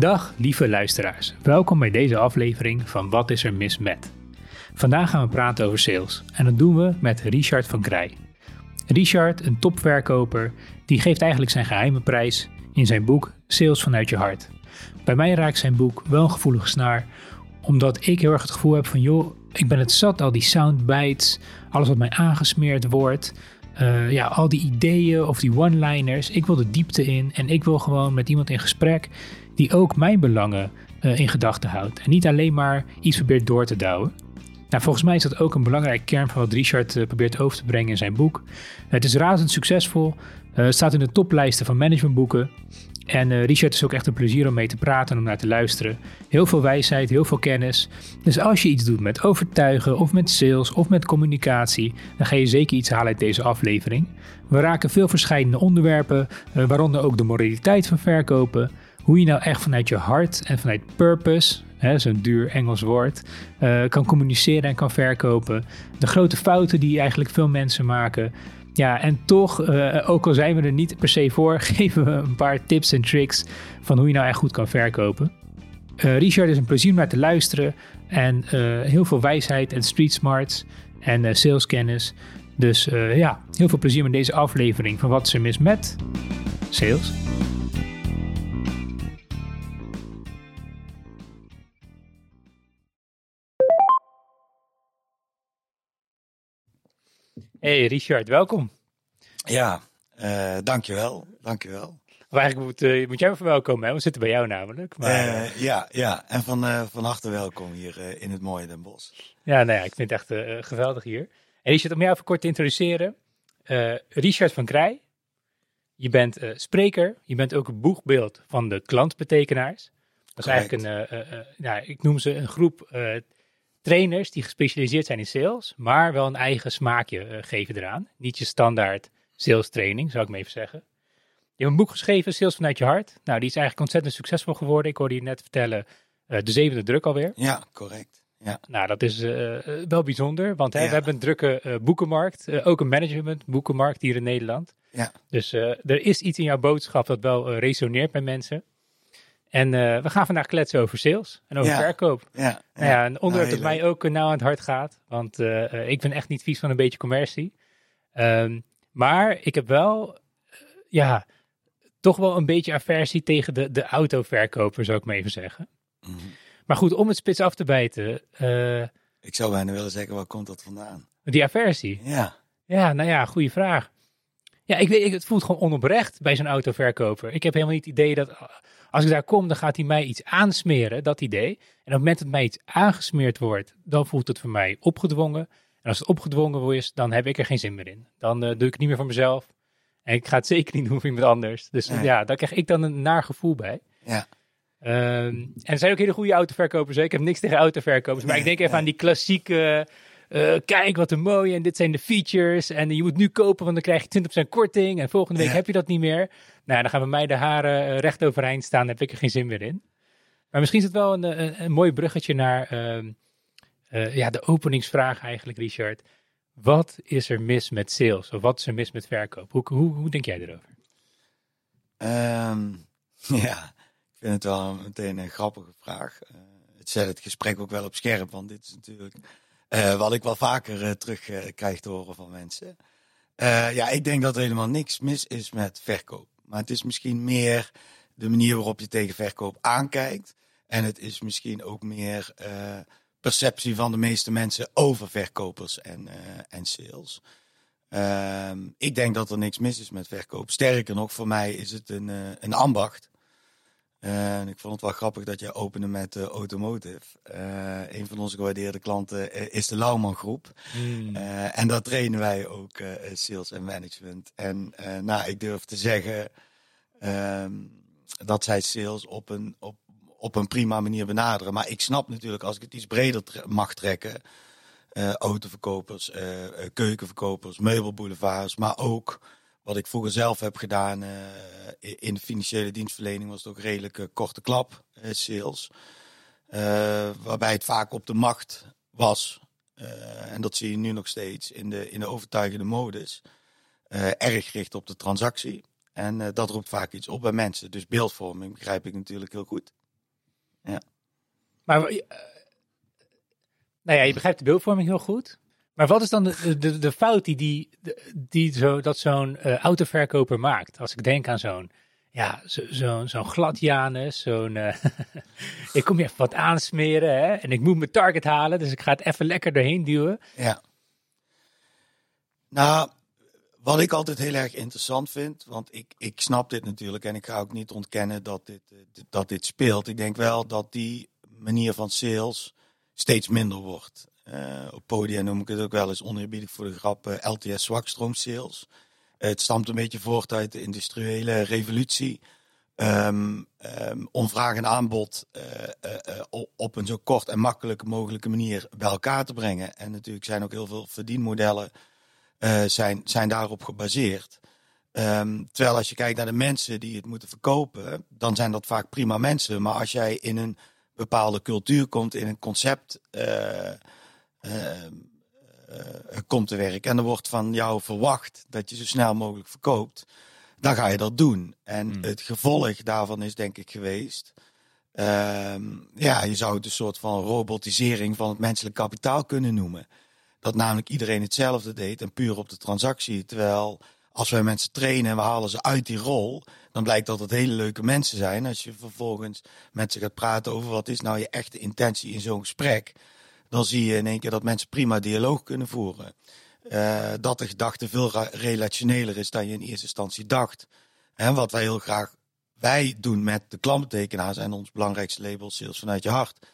Dag lieve luisteraars, welkom bij deze aflevering van Wat is er mis met? Vandaag gaan we praten over sales en dat doen we met Richard van Krij. Richard, een topverkoper, die geeft eigenlijk zijn geheime prijs in zijn boek Sales vanuit je hart. Bij mij raakt zijn boek wel een gevoelige snaar, omdat ik heel erg het gevoel heb van joh, ik ben het zat, al die soundbites, alles wat mij aangesmeerd wordt. Uh, ja, al die ideeën of die one-liners. Ik wil de diepte in en ik wil gewoon met iemand in gesprek die ook mijn belangen uh, in gedachten houdt. En niet alleen maar iets probeert door te douwen. Nou, volgens mij is dat ook een belangrijke kern van wat Richard uh, probeert over te brengen in zijn boek. Het is razend succesvol, staat in de toplijsten van managementboeken. En Richard is ook echt een plezier om mee te praten en om naar te luisteren. Heel veel wijsheid, heel veel kennis. Dus als je iets doet met overtuigen of met sales of met communicatie, dan ga je zeker iets halen uit deze aflevering. We raken veel verschillende onderwerpen, waaronder ook de moraliteit van verkopen. Hoe je nou echt vanuit je hart en vanuit purpose, zo'n duur Engels woord, uh, kan communiceren en kan verkopen. De grote fouten die eigenlijk veel mensen maken. Ja, en toch, uh, ook al zijn we er niet per se voor, geven we een paar tips en tricks van hoe je nou echt goed kan verkopen. Uh, Richard is een plezier om naar te luisteren en heel veel wijsheid en street smarts en saleskennis. Dus ja, heel veel plezier met deze aflevering van Wat is er mis met sales. Hey Richard, welkom. Ja, uh, dankjewel, dankjewel. Of eigenlijk moet, uh, moet jij me verwelkomen, hè? we zitten bij jou namelijk. Maar, uh, ja, ja, en van, van harte welkom hier in het mooie Den Bosch. Ja, nou ja, ik vind het echt geweldig hier. En Richard, om jou even kort te introduceren. Richard van Krij, je bent spreker, je bent ook een boegbeeld van de klantbetekenaars. Dat is Correct. eigenlijk een, nou, ik noem ze een groep trainers die gespecialiseerd zijn in sales, maar wel een eigen smaakje uh, geven eraan. Niet je standaard sales training, zou ik maar even zeggen. Je hebt een boek geschreven, Sales vanuit je hart. Nou, die is eigenlijk ontzettend succesvol geworden. Ik hoorde je net vertellen, uh, de zevende druk alweer. Ja, correct. Ja. Nou, dat is uh, wel bijzonder, want hè, ja. we hebben een drukke boekenmarkt, ook een management boekenmarkt hier in Nederland. Ja. Dus er is iets in jouw boodschap dat wel resoneert bij mensen. En uh, we gaan vandaag kletsen over sales en over ja, verkoop. Ja, nou ja, een onderwerp dat mij ook nauw aan het hart gaat. Want uh, ik ben echt niet vies van een beetje commercie. Um, maar ik heb wel, uh, ja, toch wel een beetje aversie tegen de, de autoverkoper, zou ik maar even zeggen. Mm -hmm. Maar goed, om het spits af te bijten. ik zou bijna willen zeggen, waar komt dat vandaan? Die aversie? Ja. Ja, nou ja, goede vraag. Ja, ik weet, het voelt gewoon onoprecht bij zo'n autoverkoper. Ik heb helemaal niet het idee dat als ik daar kom, dan gaat hij mij iets aansmeren, dat idee. En op het moment dat mij iets aangesmeerd wordt, dan voelt het voor mij opgedwongen. En als het opgedwongen is, dan heb ik er geen zin meer in. Dan uh, doe ik het niet meer voor mezelf. En ik ga het zeker niet doen voor iemand anders. Dus ja, daar krijg ik dan een naar gevoel bij. Ja. Um, en er zijn ook hele goede autoverkopers. Ik heb niks tegen autoverkopers. Maar nee, ik denk even nee. aan die klassieke... Uh, kijk wat een mooie en dit zijn de features. En je moet nu kopen, want dan krijg je 20% korting. En volgende week ja. heb je dat niet meer. Nou, dan gaan bij mij de haren uh, recht overeind staan. Dan heb ik er geen zin meer in. Maar misschien is het wel een, een, een mooi bruggetje naar uh, ja, de openingsvraag eigenlijk, Richard. Wat is er mis met sales? Of wat is er mis met verkoop? Hoe, hoe, hoe denk jij erover? Um, ja, ik vind het wel meteen een grappige vraag. het zet het gesprek ook wel op scherp, want dit is natuurlijk uh, wat ik wel vaker uh, terug uh, krijg te horen van mensen. ja, ik denk dat er helemaal niks mis is met verkoop. Maar het is misschien meer de manier waarop je tegen verkoop aankijkt. En het is misschien ook meer perceptie van de meeste mensen over verkopers en, en sales. Ehm, ik denk dat er niks mis is met verkoop. Sterker nog, voor mij is het een, een ambacht. En ik vond het wel grappig dat je opende met uh, automotive. Uh, een van onze gewaardeerde klanten uh, is de Lauwman Groep. Mm. en daar trainen wij ook sales en management. En nou, ik durf te zeggen ehm, dat zij sales op een, op, op een prima manier benaderen. Maar ik snap natuurlijk, als ik het iets breder mag trekken... autoverkopers, keukenverkopers, meubelboulevards, maar ook wat ik vroeger zelf heb gedaan uh, in de financiële dienstverlening was het ook redelijk uh, korte klap uh, sales. waarbij het vaak op de macht was. en dat zie je nu nog steeds in de, in de overtuigende modus. erg gericht op de transactie. En dat roept vaak iets op bij mensen. Dus beeldvorming begrijp ik natuurlijk heel goed. Ja. Maar nou ja, je begrijpt de beeldvorming heel goed. Maar wat is dan de, de, de fout die, die, die zo, dat zo'n uh, autoverkoper maakt? Als ik denk aan zo'n ja, zo, zo glad Janus, zo'n... Uh, ik kom je even wat aansmeren hè, en ik moet mijn target halen, dus ik ga het even lekker doorheen duwen. Ja. Nou, wat ik altijd heel erg interessant vind, want ik, ik snap dit natuurlijk en ik ga ook niet ontkennen dat dit, eh, dat dit speelt. Ik denk wel dat die manier van sales steeds minder wordt. Uh, op podium noem ik het ook wel eens oneerbiedig voor de grap uh, LTS zwakstroom sales. het stamt een beetje voort uit de industriële revolutie. Um, um, om vraag en aanbod op een zo kort en makkelijk mogelijke manier bij elkaar te brengen. En natuurlijk zijn ook heel veel verdienmodellen zijn, zijn daarop gebaseerd. Um, terwijl als je kijkt naar de mensen die het moeten verkopen, dan zijn dat vaak prima mensen. Maar als jij in een bepaalde cultuur komt, in een concept komt te werken en er wordt van jou verwacht dat je zo snel mogelijk verkoopt, dan ga je dat doen. En hmm. het gevolg daarvan is denk ik geweest. Ehm, ja, je zou het een soort van robotisering van het menselijk kapitaal kunnen noemen. Dat namelijk iedereen hetzelfde deed en puur op de transactie. Terwijl als wij mensen trainen en we halen ze uit die rol, dan blijkt dat het hele leuke mensen zijn. Als je vervolgens met ze gaat praten over wat is nou je echte intentie in zo'n gesprek, dan zie je in één keer dat mensen prima dialoog kunnen voeren. Uh, dat de gedachte veel relationeler is dan je in eerste instantie dacht. En wat wij heel graag wij doen met de klantentekenaars en ons belangrijkste label Sales vanuit je hart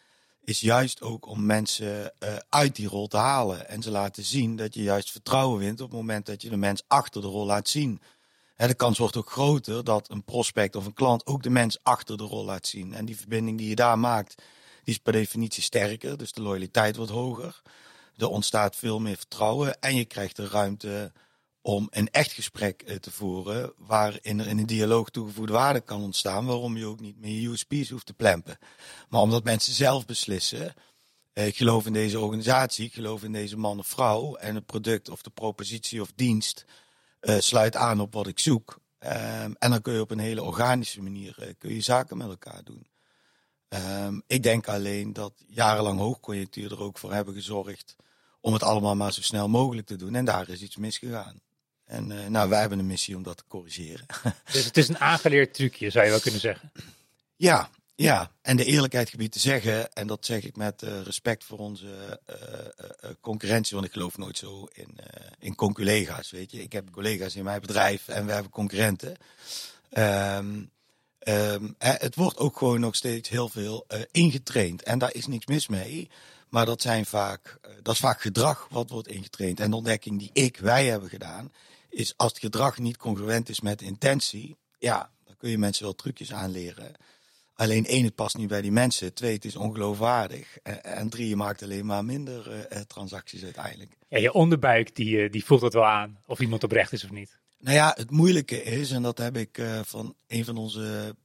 is juist ook om mensen uh, uit die rol te halen. En ze laten zien dat je juist vertrouwen wint op het moment dat je de mens achter de rol laat zien. De kans wordt ook groter dat een prospect of een klant ook de mens achter de rol laat zien. En die verbinding die je daar maakt, die is per definitie sterker. Dus de loyaliteit wordt hoger. Er ontstaat veel meer vertrouwen en je krijgt de ruimte om een echt gesprek eh, te voeren waarin er in een dialoog toegevoegde waarde kan ontstaan, waarom je ook niet meer je USP's hoeft te plempen. Maar omdat mensen zelf beslissen, eh, ik geloof in deze organisatie, ik geloof in deze man of vrouw en het product of de propositie of dienst uh, sluit aan op wat ik zoek. Um, en dan kun je op een hele organische manier kun je zaken met elkaar doen. Um, ik denk alleen dat jarenlang hoogconjunctuur er ook voor hebben gezorgd om het allemaal maar zo snel mogelijk te doen. En daar is iets misgegaan. En uh, nou, wij hebben een missie om dat te corrigeren. Dus het is een aangeleerd trucje, zou je wel kunnen zeggen. Ja, ja. En de eerlijkheid gebied te zeggen, en dat zeg ik met uh, respect voor onze uh, concurrentie, want ik geloof nooit zo in, in conculega's, weet je. Ik heb collega's in mijn bedrijf en we hebben concurrenten. Um, um, het wordt ook gewoon nog steeds heel veel ingetraind en daar is niks mis mee. Maar dat, zijn vaak, dat is vaak gedrag wat wordt ingetraind. En de ontdekking die ik, wij hebben gedaan, is als het gedrag niet congruent is met de intentie, ja, dan kun je mensen wel trucjes aanleren. Alleen één, het past niet bij die mensen. Twee, het is ongeloofwaardig. En drie, je maakt alleen maar minder uh, transacties uiteindelijk. Ja, je onderbuik die, uh, die voelt het wel aan of iemand oprecht is of niet. Nou ja, het moeilijke is, en dat heb ik uh, van een van onze,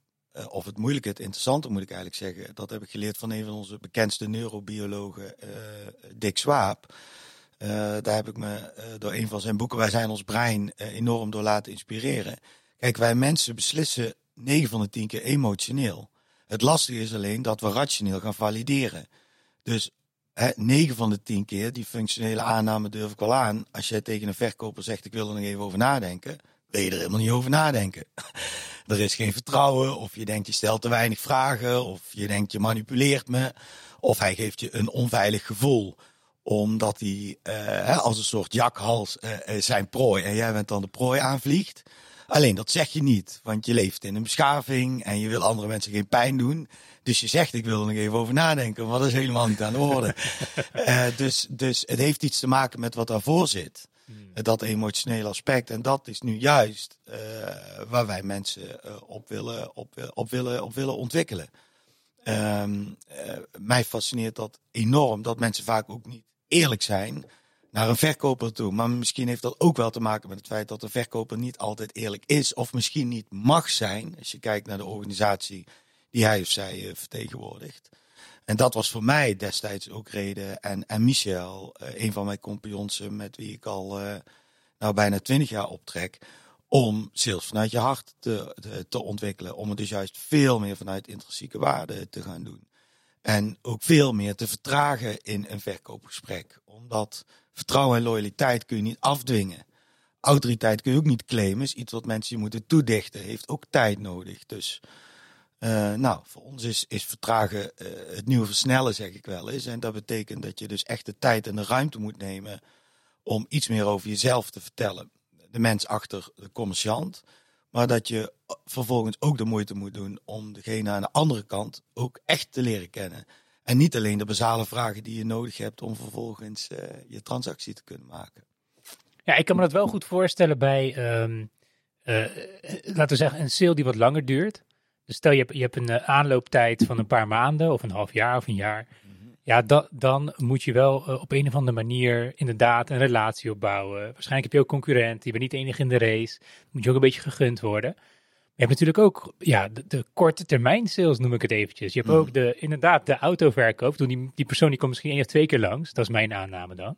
of het moeilijke, het interessante moet ik eigenlijk zeggen, dat heb ik geleerd van een van onze bekendste neurobiologen, Dick Swaap. Daar heb ik me door een van zijn boeken, Wij zijn ons brein, enorm door laten inspireren. Kijk, wij mensen beslissen 9 van de 10 keer emotioneel. Het lastige is alleen dat we rationeel gaan valideren. Dus 9 van de 10 keer, die functionele aanname durf ik wel aan. Als jij tegen een verkoper zegt, ik wil er nog even over nadenken, wil je er helemaal niet over nadenken. er is geen vertrouwen, of je denkt je stelt te weinig vragen, of je denkt je manipuleert me, of hij geeft je een onveilig gevoel omdat hij uh, als een soort jakhals uh, zijn prooi en jij bent dan de prooi aanvliegt. Alleen dat zeg je niet, want je leeft in een beschaving en je wil andere mensen geen pijn doen. Dus je zegt, ik wil er nog even over nadenken, maar dat is helemaal niet aan de orde. uh, dus, dus het heeft iets te maken met wat daarvoor zit. Hmm. Dat emotionele aspect. En dat is nu juist uh, waar wij mensen op, willen, op, op, willen, op willen ontwikkelen. Um, mij fascineert dat enorm, dat mensen vaak ook niet eerlijk zijn naar een verkoper toe. Maar misschien heeft dat ook wel te maken met het feit dat de verkoper niet altijd eerlijk is. Of misschien niet mag zijn, als je kijkt naar de organisatie die hij of zij uh, vertegenwoordigt. En dat was voor mij destijds ook reden. En, en Michel, uh, een van mijn compagnons met wie ik al uh, nou bijna twintig jaar optrek. Om sales vanuit je hart te, te, te, ontwikkelen. Om het dus juist veel meer vanuit intrinsieke waarde te gaan doen. En ook veel meer te vertragen in een verkoopgesprek. Omdat vertrouwen en loyaliteit kun je niet afdwingen. Autoriteit kun je ook niet claimen. Is iets wat mensen je moeten toedichten. Heeft ook tijd nodig. Dus uh, nou, voor ons is, is vertragen uh, het nieuwe versnellen, zeg ik wel eens. En dat betekent dat je dus echt de tijd en de ruimte moet nemen om iets meer over jezelf te vertellen. De mens achter de commerciant. Maar dat je vervolgens ook de moeite moet doen om degene aan de andere kant ook echt te leren kennen. En niet alleen de basale vragen die je nodig hebt om vervolgens uh, je transactie te kunnen maken. Ja, ik kan me dat wel goed voorstellen bij, uh, laten we zeggen, een sale die wat langer duurt. Dus stel je hebt, je hebt een uh, aanlooptijd van een paar maanden of een half jaar of een jaar. Ja, da, dan moet je wel uh, op een of andere manier inderdaad een relatie opbouwen. Waarschijnlijk heb je ook concurrent, je bent niet enig in de race. Moet je ook een beetje gegund worden. Je hebt natuurlijk ook ja, de, de, korte termijn sales, noem ik het eventjes. Je hebt ook de, inderdaad de autoverkoop. Die, die persoon die komt misschien één of twee keer langs. Dat is mijn aanname dan.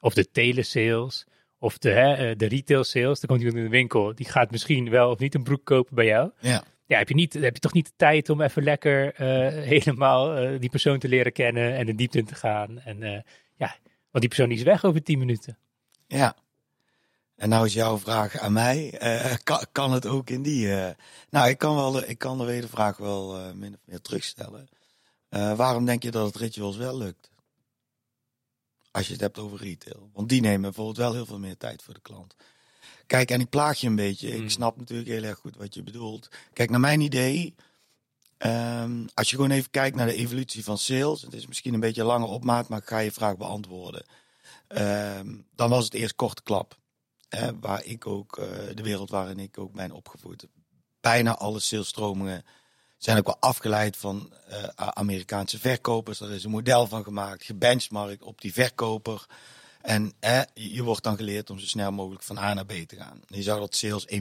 Of de telesales. Of de, hè, de retail sales. Dan komt iemand in de winkel. Die gaat misschien wel of niet een broek kopen bij jou. Ja ja, heb je, niet, heb je toch niet de tijd om even lekker uh, helemaal uh, die persoon te leren kennen en de diepte in te gaan. En uh, ja, want die persoon is weg over tien minuten. Ja. En nou is jouw vraag aan mij, kan, kan, het ook in die... nou, ik kan, wel, ik kan de wedervraag wel min of meer terugstellen. waarom denk je dat het rituals wel lukt? Als je het hebt over retail. Want die nemen bijvoorbeeld wel heel veel meer tijd voor de klant. Kijk, en ik plaag je een beetje. Ik hmm. snap natuurlijk heel erg goed wat je bedoelt. Kijk, naar mijn idee, um, als je gewoon even kijkt naar de evolutie van sales, het is misschien een beetje een lange opmaat, maar ik ga je vraag beantwoorden. Um, dan was het eerst korte klap. Hè, waar ik ook, uh, de wereld waarin ik ook ben opgevoed. Bijna alle salesstromingen zijn ook wel afgeleid van uh, Amerikaanse verkopers. Er is een model van gemaakt, gebenchmarkt op die verkoper. En je wordt dan geleerd om zo snel mogelijk van A naar B te gaan. Je zou dat sales 1.0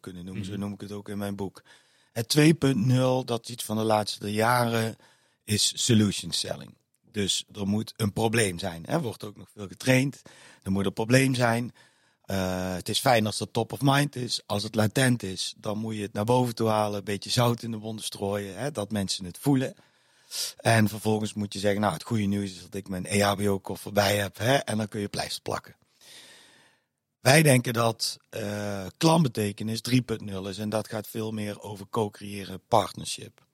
kunnen noemen, zo mhm. noem ik het ook in mijn boek. Het 2.0, dat is iets van de laatste jaren, is solution selling. Dus er moet een probleem zijn. Er wordt ook nog veel getraind. Er moet een probleem zijn. Uh, het is fijn als het top of mind is. Als het latent is, dan moet je het naar boven toe halen. Een beetje zout in de wonden strooien. Hè, dat mensen het voelen. En vervolgens moet je zeggen, nou het goede nieuws is dat ik mijn EHBO-koffer bij heb. Hè, en dan kun je pleister plakken. Wij denken dat uh, klantbetekenis 3.0 is en dat gaat veel meer over co-creëren partnership.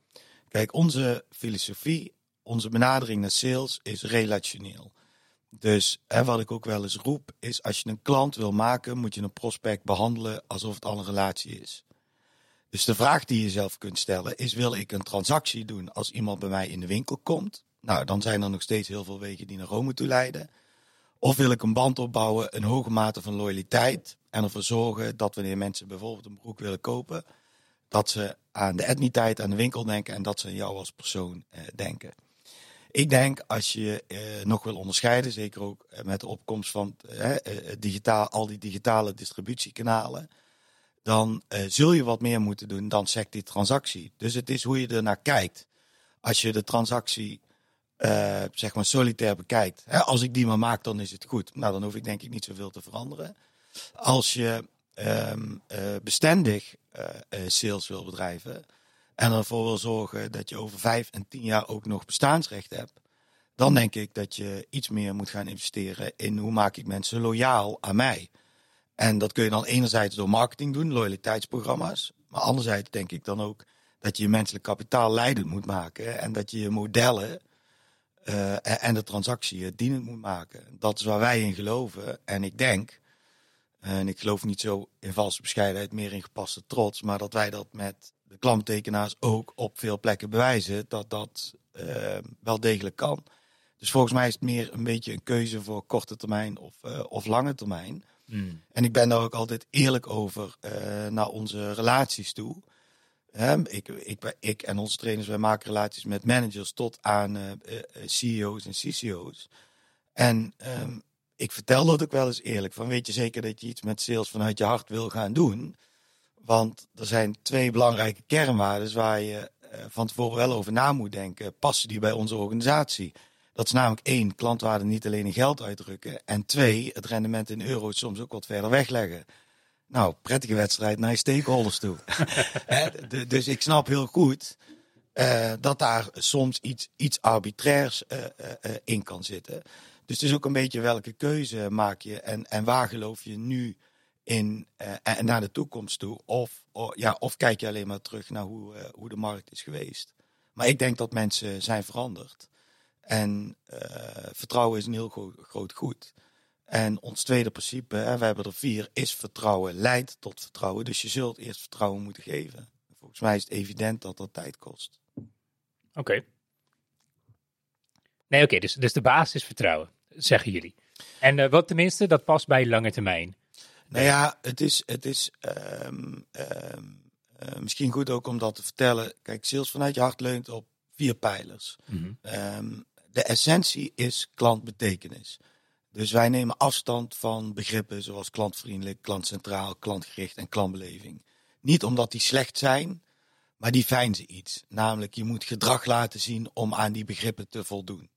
Kijk, onze filosofie, onze benadering naar sales is relationeel. Dus hè, wat ik ook wel eens roep, is als je een klant wil maken, moet je een prospect behandelen alsof het al een relatie is. Dus de vraag die je zelf kunt stellen is: wil ik een transactie doen als iemand bij mij in de winkel komt? Nou, dan zijn er nog steeds heel veel wegen die naar Rome toe leiden. Of wil ik een band opbouwen, een hoge mate van loyaliteit en ervoor zorgen dat wanneer mensen bijvoorbeeld een broek willen kopen, dat ze aan de etniteit, aan de winkel denken en dat ze aan jou als persoon eh, denken. Ik denk als je eh, nog wil onderscheiden, zeker ook eh, met de opkomst van eh, eh, digitaal, al die digitale distributiekanalen, dan uh, zul je wat meer moeten doen dan zegt die transactie. Dus het is hoe je er naar kijkt. Als je de transactie uh, zeg maar solitair bekijkt. Hè, als ik die maar maak, dan is het goed. Nou, dan hoef ik denk ik niet zoveel te veranderen. Als je um, uh, bestendig sales wil bedrijven en ervoor wil zorgen dat je over vijf en tien jaar ook nog bestaansrecht hebt, dan denk ik dat je iets meer moet gaan investeren in hoe maak ik mensen loyaal aan mij. En dat kun je dan enerzijds door marketing doen, loyaliteitsprogramma's. Maar anderzijds denk ik dan ook dat je je menselijk kapitaal leidend moet maken. En dat je je modellen uh, en de transactie dienend moet maken. Dat is waar wij in geloven. En ik denk, en ik geloof niet zo in valse bescheidenheid, meer in gepaste trots. Maar dat wij dat met de klanttekenaars ook op veel plekken bewijzen. Dat dat uh, wel degelijk kan. Dus volgens mij is het meer een beetje een keuze voor korte termijn of, uh, of lange termijn. Hmm. En ik ben daar ook altijd eerlijk over uh, naar onze relaties toe. ik, ik, ik, en onze trainers, wij maken relaties met managers tot aan uh, uh, CEO's en CCO's. En um, ik vertel dat ook wel eens eerlijk. Van weet je zeker dat je iets met sales vanuit je hart wil gaan doen? Want er zijn twee belangrijke kernwaarden waar je van tevoren wel over na moet denken. Passen die bij onze organisatie? Dat is namelijk één, klantwaarde niet alleen in geld uitdrukken. En twee, het rendement in euro's soms ook wat verder wegleggen. Nou, prettige wedstrijd naar je stakeholders toe. dus ik snap heel goed dat daar soms iets, iets arbitrairs in kan zitten. Dus het is ook een beetje welke keuze maak je en, en waar geloof je nu in en naar de toekomst toe. Of, ja, of kijk je alleen maar terug naar hoe, hoe de markt is geweest. Maar ik denk dat mensen zijn veranderd. En vertrouwen is een heel groot, groot goed. En ons tweede principe, hè, we hebben er vier, is vertrouwen leidt tot vertrouwen. Dus je zult eerst vertrouwen moeten geven. Volgens mij is het evident dat dat tijd kost. Oké. Nee, oké, dus, dus de basis is vertrouwen, zeggen jullie. En uh, wat tenminste, dat past bij lange termijn. Nou ja, het is, het is um, um, uh, misschien goed ook om dat te vertellen. Kijk, sales vanuit je hart leunt op vier pijlers. Mm -hmm. um, de essentie is klantbetekenis. Dus wij nemen afstand van begrippen zoals klantvriendelijk, klantcentraal, klantgericht en klantbeleving. Niet omdat die slecht zijn, maar die ze iets. Namelijk, je moet gedrag laten zien om aan die begrippen te voldoen.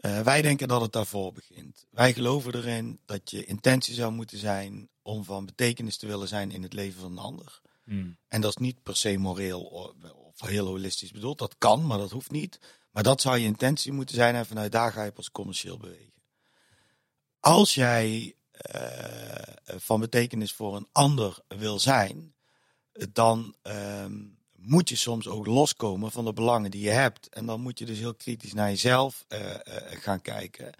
Uh, wij denken dat het daarvoor begint. Wij geloven erin dat je intentie zou moeten zijn om van betekenis te willen zijn in het leven van een ander. Hmm. En dat is niet per se moreel of, heel holistisch bedoeld. Dat kan, maar dat hoeft niet. Maar dat zou je intentie moeten zijn en vanuit daar ga je pas commercieel bewegen. Als jij uh, van betekenis voor een ander wil zijn, dan uh, moet je soms ook loskomen van de belangen die je hebt. En dan moet je dus heel kritisch naar jezelf uh, gaan kijken.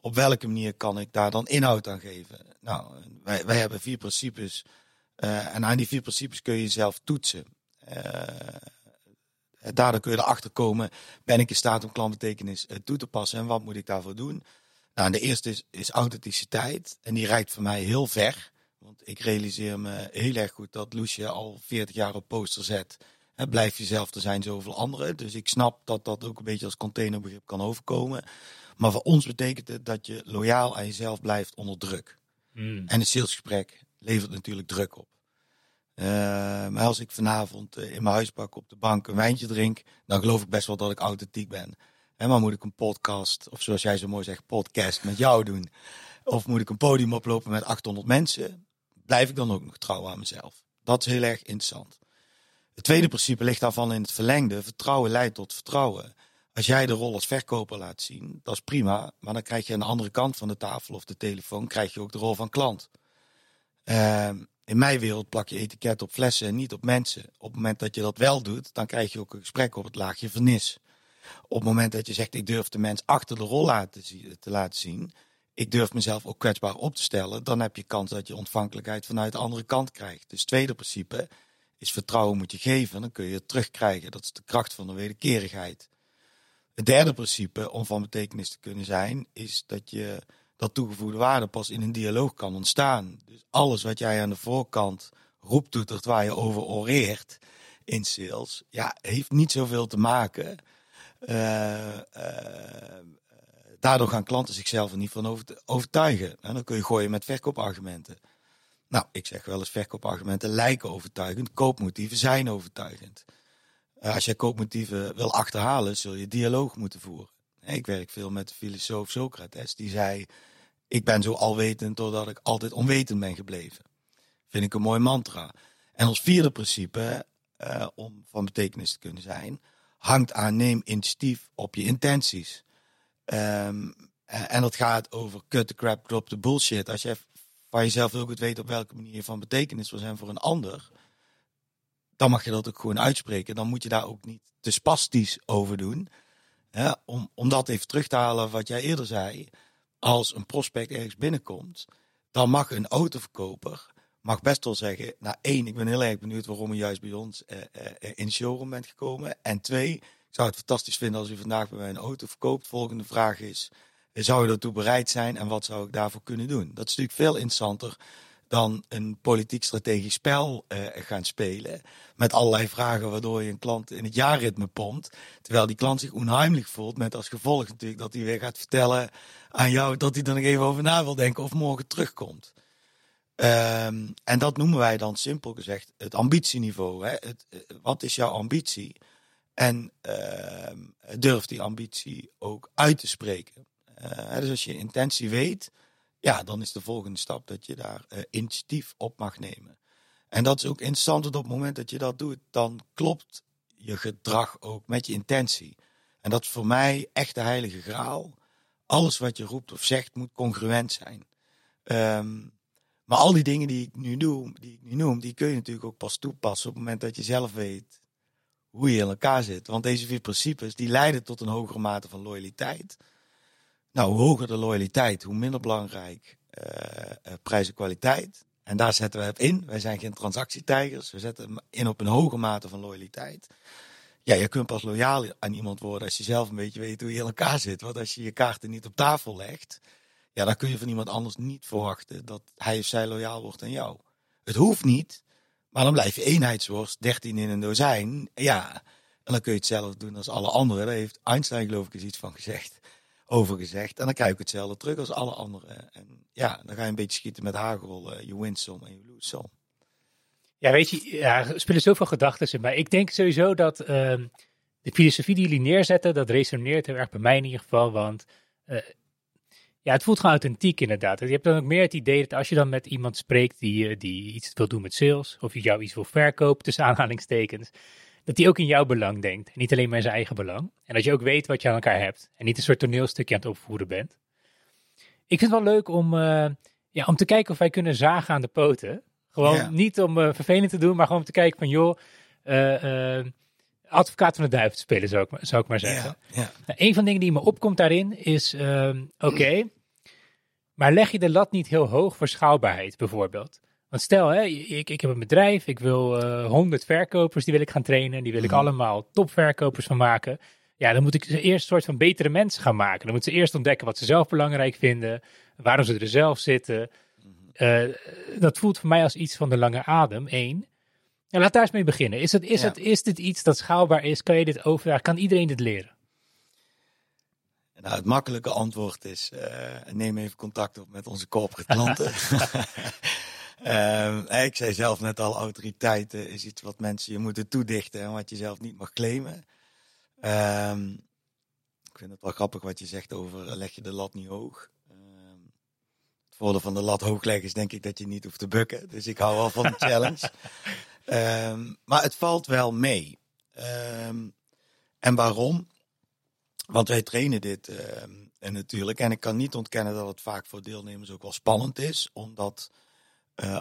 Op welke manier kan ik daar dan inhoud aan geven? Nou, wij, wij hebben vier principes. En aan die vier principes kun je jezelf toetsen. daardoor kun je erachter komen, ben ik in staat om klantbetekenis toe te passen en wat moet ik daarvoor doen? Nou, de eerste is, is authenticiteit. En die reikt voor mij heel ver. Want ik realiseer me heel erg goed dat Lucia al 40 jaar op poster zet. Hè, blijf jezelf, er zijn zoveel anderen. Dus ik snap dat dat ook een beetje als containerbegrip kan overkomen. Maar voor ons betekent het dat je loyaal aan jezelf blijft onder druk. Hmm. En een salesgesprek levert natuurlijk druk op. Uh, maar als ik vanavond uh, in mijn huispak op de bank een wijntje drink, dan geloof ik best wel dat ik authentiek ben. En maar moet ik een podcast, of zoals jij zo mooi zegt, podcast met jou doen? Of moet ik een podium oplopen met 800 mensen? Blijf ik dan ook nog trouw aan mezelf? Dat is heel erg interessant. Het tweede principe ligt daarvan in het verlengde. Vertrouwen leidt tot vertrouwen. Als jij de rol als verkoper laat zien, dat is prima. Maar dan krijg je aan de andere kant van de tafel of de telefoon, krijg je ook de rol van klant. Uh, in mijn wereld plak je etiket op flessen en niet op mensen. Op het moment dat je dat wel doet, dan krijg je ook een gesprek op het laagje vernis. Op het moment dat je zegt, ik durf de mens achter de rol laten, te laten zien, ik durf mezelf ook kwetsbaar op te stellen, dan heb je kans dat je ontvankelijkheid vanuit de andere kant krijgt. Dus het tweede principe is vertrouwen moet je geven, dan kun je het terugkrijgen. Dat is de kracht van de wederkerigheid. Het derde principe om van betekenis te kunnen zijn, is dat je dat toegevoegde waarde pas in een dialoog kan ontstaan. Dus alles wat jij aan de voorkant roept, doet, waar je over oreert in sales, ja, heeft niet zoveel te maken uh, daardoor gaan klanten zichzelf er niet van overtuigen. En dan kun je gooien met verkoopargumenten. Nou, ik zeg wel eens verkoopargumenten lijken overtuigend, koopmotieven zijn overtuigend. als je koopmotieven wil achterhalen, zul je dialoog moeten voeren. Ik werk veel met de filosoof Socrates, die zei: Ik ben zo alwetend doordat ik altijd onwetend ben gebleven. Vind ik een mooi mantra. En als vierde principe, uh, om van betekenis te kunnen zijn, hangt aan neem initiatief op je intenties. Um, en dat gaat over cut the crap, drop the bullshit. Als je van jezelf heel goed weet op welke manier je van betekenis wil zijn voor een ander, dan mag je dat ook gewoon uitspreken. Dan moet je daar ook niet te spastisch over doen. om, om dat even terug te halen wat jij eerder zei. Als een prospect ergens binnenkomt, dan mag een autoverkoper mag best wel zeggen, nou één, ik ben heel erg benieuwd waarom u juist bij ons uh, uh, in de showroom bent gekomen. En twee, ik zou het fantastisch vinden als u vandaag bij mij een auto verkoopt. Volgende vraag is, zou u daartoe bereid zijn en wat zou ik daarvoor kunnen doen? Dat is natuurlijk veel interessanter dan een politiek strategisch spel uh, gaan spelen. Met allerlei vragen waardoor je een klant in het jaarritme pompt. Terwijl die klant zich onheimelijk voelt. Met als gevolg natuurlijk dat hij weer gaat vertellen aan jou dat hij er nog even over na wil denken of morgen terugkomt. Um, en dat noemen wij dan simpel gezegd het ambitieniveau. Hè? Het, eh, wat is jouw ambitie? En uh, durf die ambitie ook uit te spreken. Uh, dus als je intentie weet, ja, dan is de volgende stap dat je daar uh, initiatief op mag nemen. En dat is ook interessant, dat op het moment dat je dat doet, dan klopt je gedrag ook, met je intentie. En dat is voor mij echt de heilige graal. Alles wat je roept of zegt moet congruent zijn. Ehm, maar al die dingen die ik nu doe, die ik nu noem, die kun je natuurlijk ook pas toepassen op het moment dat je zelf weet hoe je in elkaar zit. Want deze vier principes die leiden tot een hogere mate van loyaliteit. Nou, hoe hoger de loyaliteit, hoe minder belangrijk uh, prijs en kwaliteit. En daar zetten we op in. Wij zijn geen transactietijgers. We zetten in op een hoge mate van loyaliteit. Ja, je kunt pas loyaal aan iemand worden als je zelf een beetje weet hoe je in elkaar zit. Want als je je kaarten niet op tafel legt, ja, dan kun je van iemand anders niet verwachten dat hij of zij loyaal wordt aan jou. Het hoeft niet, maar dan blijf je eenheidsworst, 13 in een dozijn. Ja, en dan kun je hetzelfde doen als alle anderen. Daar heeft Einstein geloof ik eens iets van gezegd, over gezegd. En dan krijg je hetzelfde terug als alle anderen. En ja, dan ga je een beetje schieten met hagel. Uh, you win some en you lose some. Ja, weet je, ja, er spelen zoveel gedachten in. Maar ik denk sowieso dat uh, de filosofie die jullie neerzetten, dat resoneert heel erg bij mij in ieder geval. Want uh, ja, het voelt gewoon authentiek inderdaad. Je hebt dan ook meer het idee dat als je dan met iemand spreekt die, eh, die iets wil doen met sales, of jou iets wil verkopen, tussen aanhalingstekens, dat die ook in jouw belang denkt. En niet alleen maar in zijn eigen belang. En dat je ook weet wat je aan elkaar hebt. En niet een soort toneelstukje aan het opvoeren bent. Ik vind het wel leuk om, uh, ja, om te kijken of wij kunnen zagen aan de poten. Gewoon niet om uh, vervelend te doen, maar gewoon om te kijken van joh, advocaat van de duivel te spelen, zou ik, zou ik maar zeggen. Ja, Nou, een van de dingen die me opkomt daarin is, uh, oké, maar leg je de lat niet heel hoog voor schaalbaarheid bijvoorbeeld? Want stel, hè, ik, ik heb een bedrijf, ik wil uh, 100 verkopers, die wil ik gaan trainen, die wil ik mhm. allemaal topverkopers van maken. Ja, dan moet ik ze eerst een soort van betere mensen gaan maken. Dan moeten ze eerst ontdekken wat ze zelf belangrijk vinden, waarom ze er zelf zitten. Uh, dat voelt voor mij als iets van de lange adem, één. Ja, laat daar eens mee beginnen. Is, het, is, het, is dit iets dat schaalbaar is? Kan je dit overdragen? Kan iedereen dit leren? Nou, het makkelijke antwoord is: uh, neem even contact op met onze corporate klanten. um, ik zei zelf net al: autoriteit is iets wat mensen je moeten toedichten en wat je zelf niet mag claimen. Um, ik vind het wel grappig wat je zegt over leg je de lat niet hoog. Um, het voordeel van de lat hoog leggen is denk ik dat je niet hoeft te bukken. Dus ik hou wel van de challenge. Um, maar het valt wel mee. En waarom? Want wij trainen dit uh, en natuurlijk. En ik kan niet ontkennen dat het vaak voor deelnemers ook wel spannend is. Omdat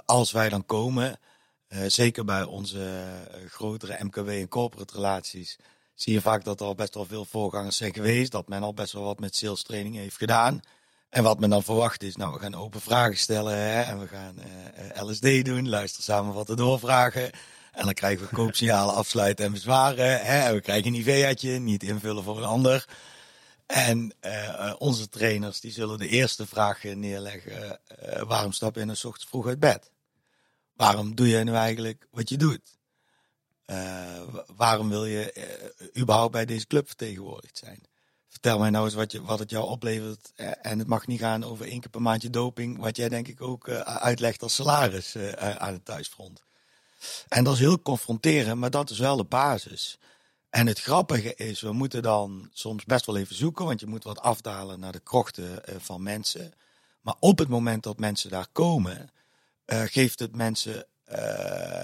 als wij dan komen, uh, zeker bij onze grotere MKW en corporate relaties, zie je vaak dat er al best wel veel voorgangers zijn geweest. Dat men al best wel wat met sales training heeft gedaan. En wat men dan verwacht is, nou, we gaan open vragen stellen hè, en we gaan LSD doen, luister samen wat te doorvragen. En dan krijgen we koopsignalen afsluiten en bezwaren. Hè, en we krijgen een IV'tje, niet invullen voor een ander. En uh, onze trainers die zullen de eerste vraag neerleggen, uh, waarom stap je nou s ochtends vroeg uit bed? Waarom doe je nu eigenlijk wat je doet? waarom wil je überhaupt bij deze club vertegenwoordigd zijn? Vertel mij nou eens wat, je, wat het jou oplevert. Eh, en het mag niet gaan over één keer per maandje doping, wat jij denk ik ook uitlegt als salaris aan het thuisfront. En dat is heel confronterend, maar dat is wel de basis. En het grappige is, we moeten dan soms best wel even zoeken, want je moet wat afdalen naar de krochten van mensen. Maar op het moment dat mensen daar komen, geeft het mensen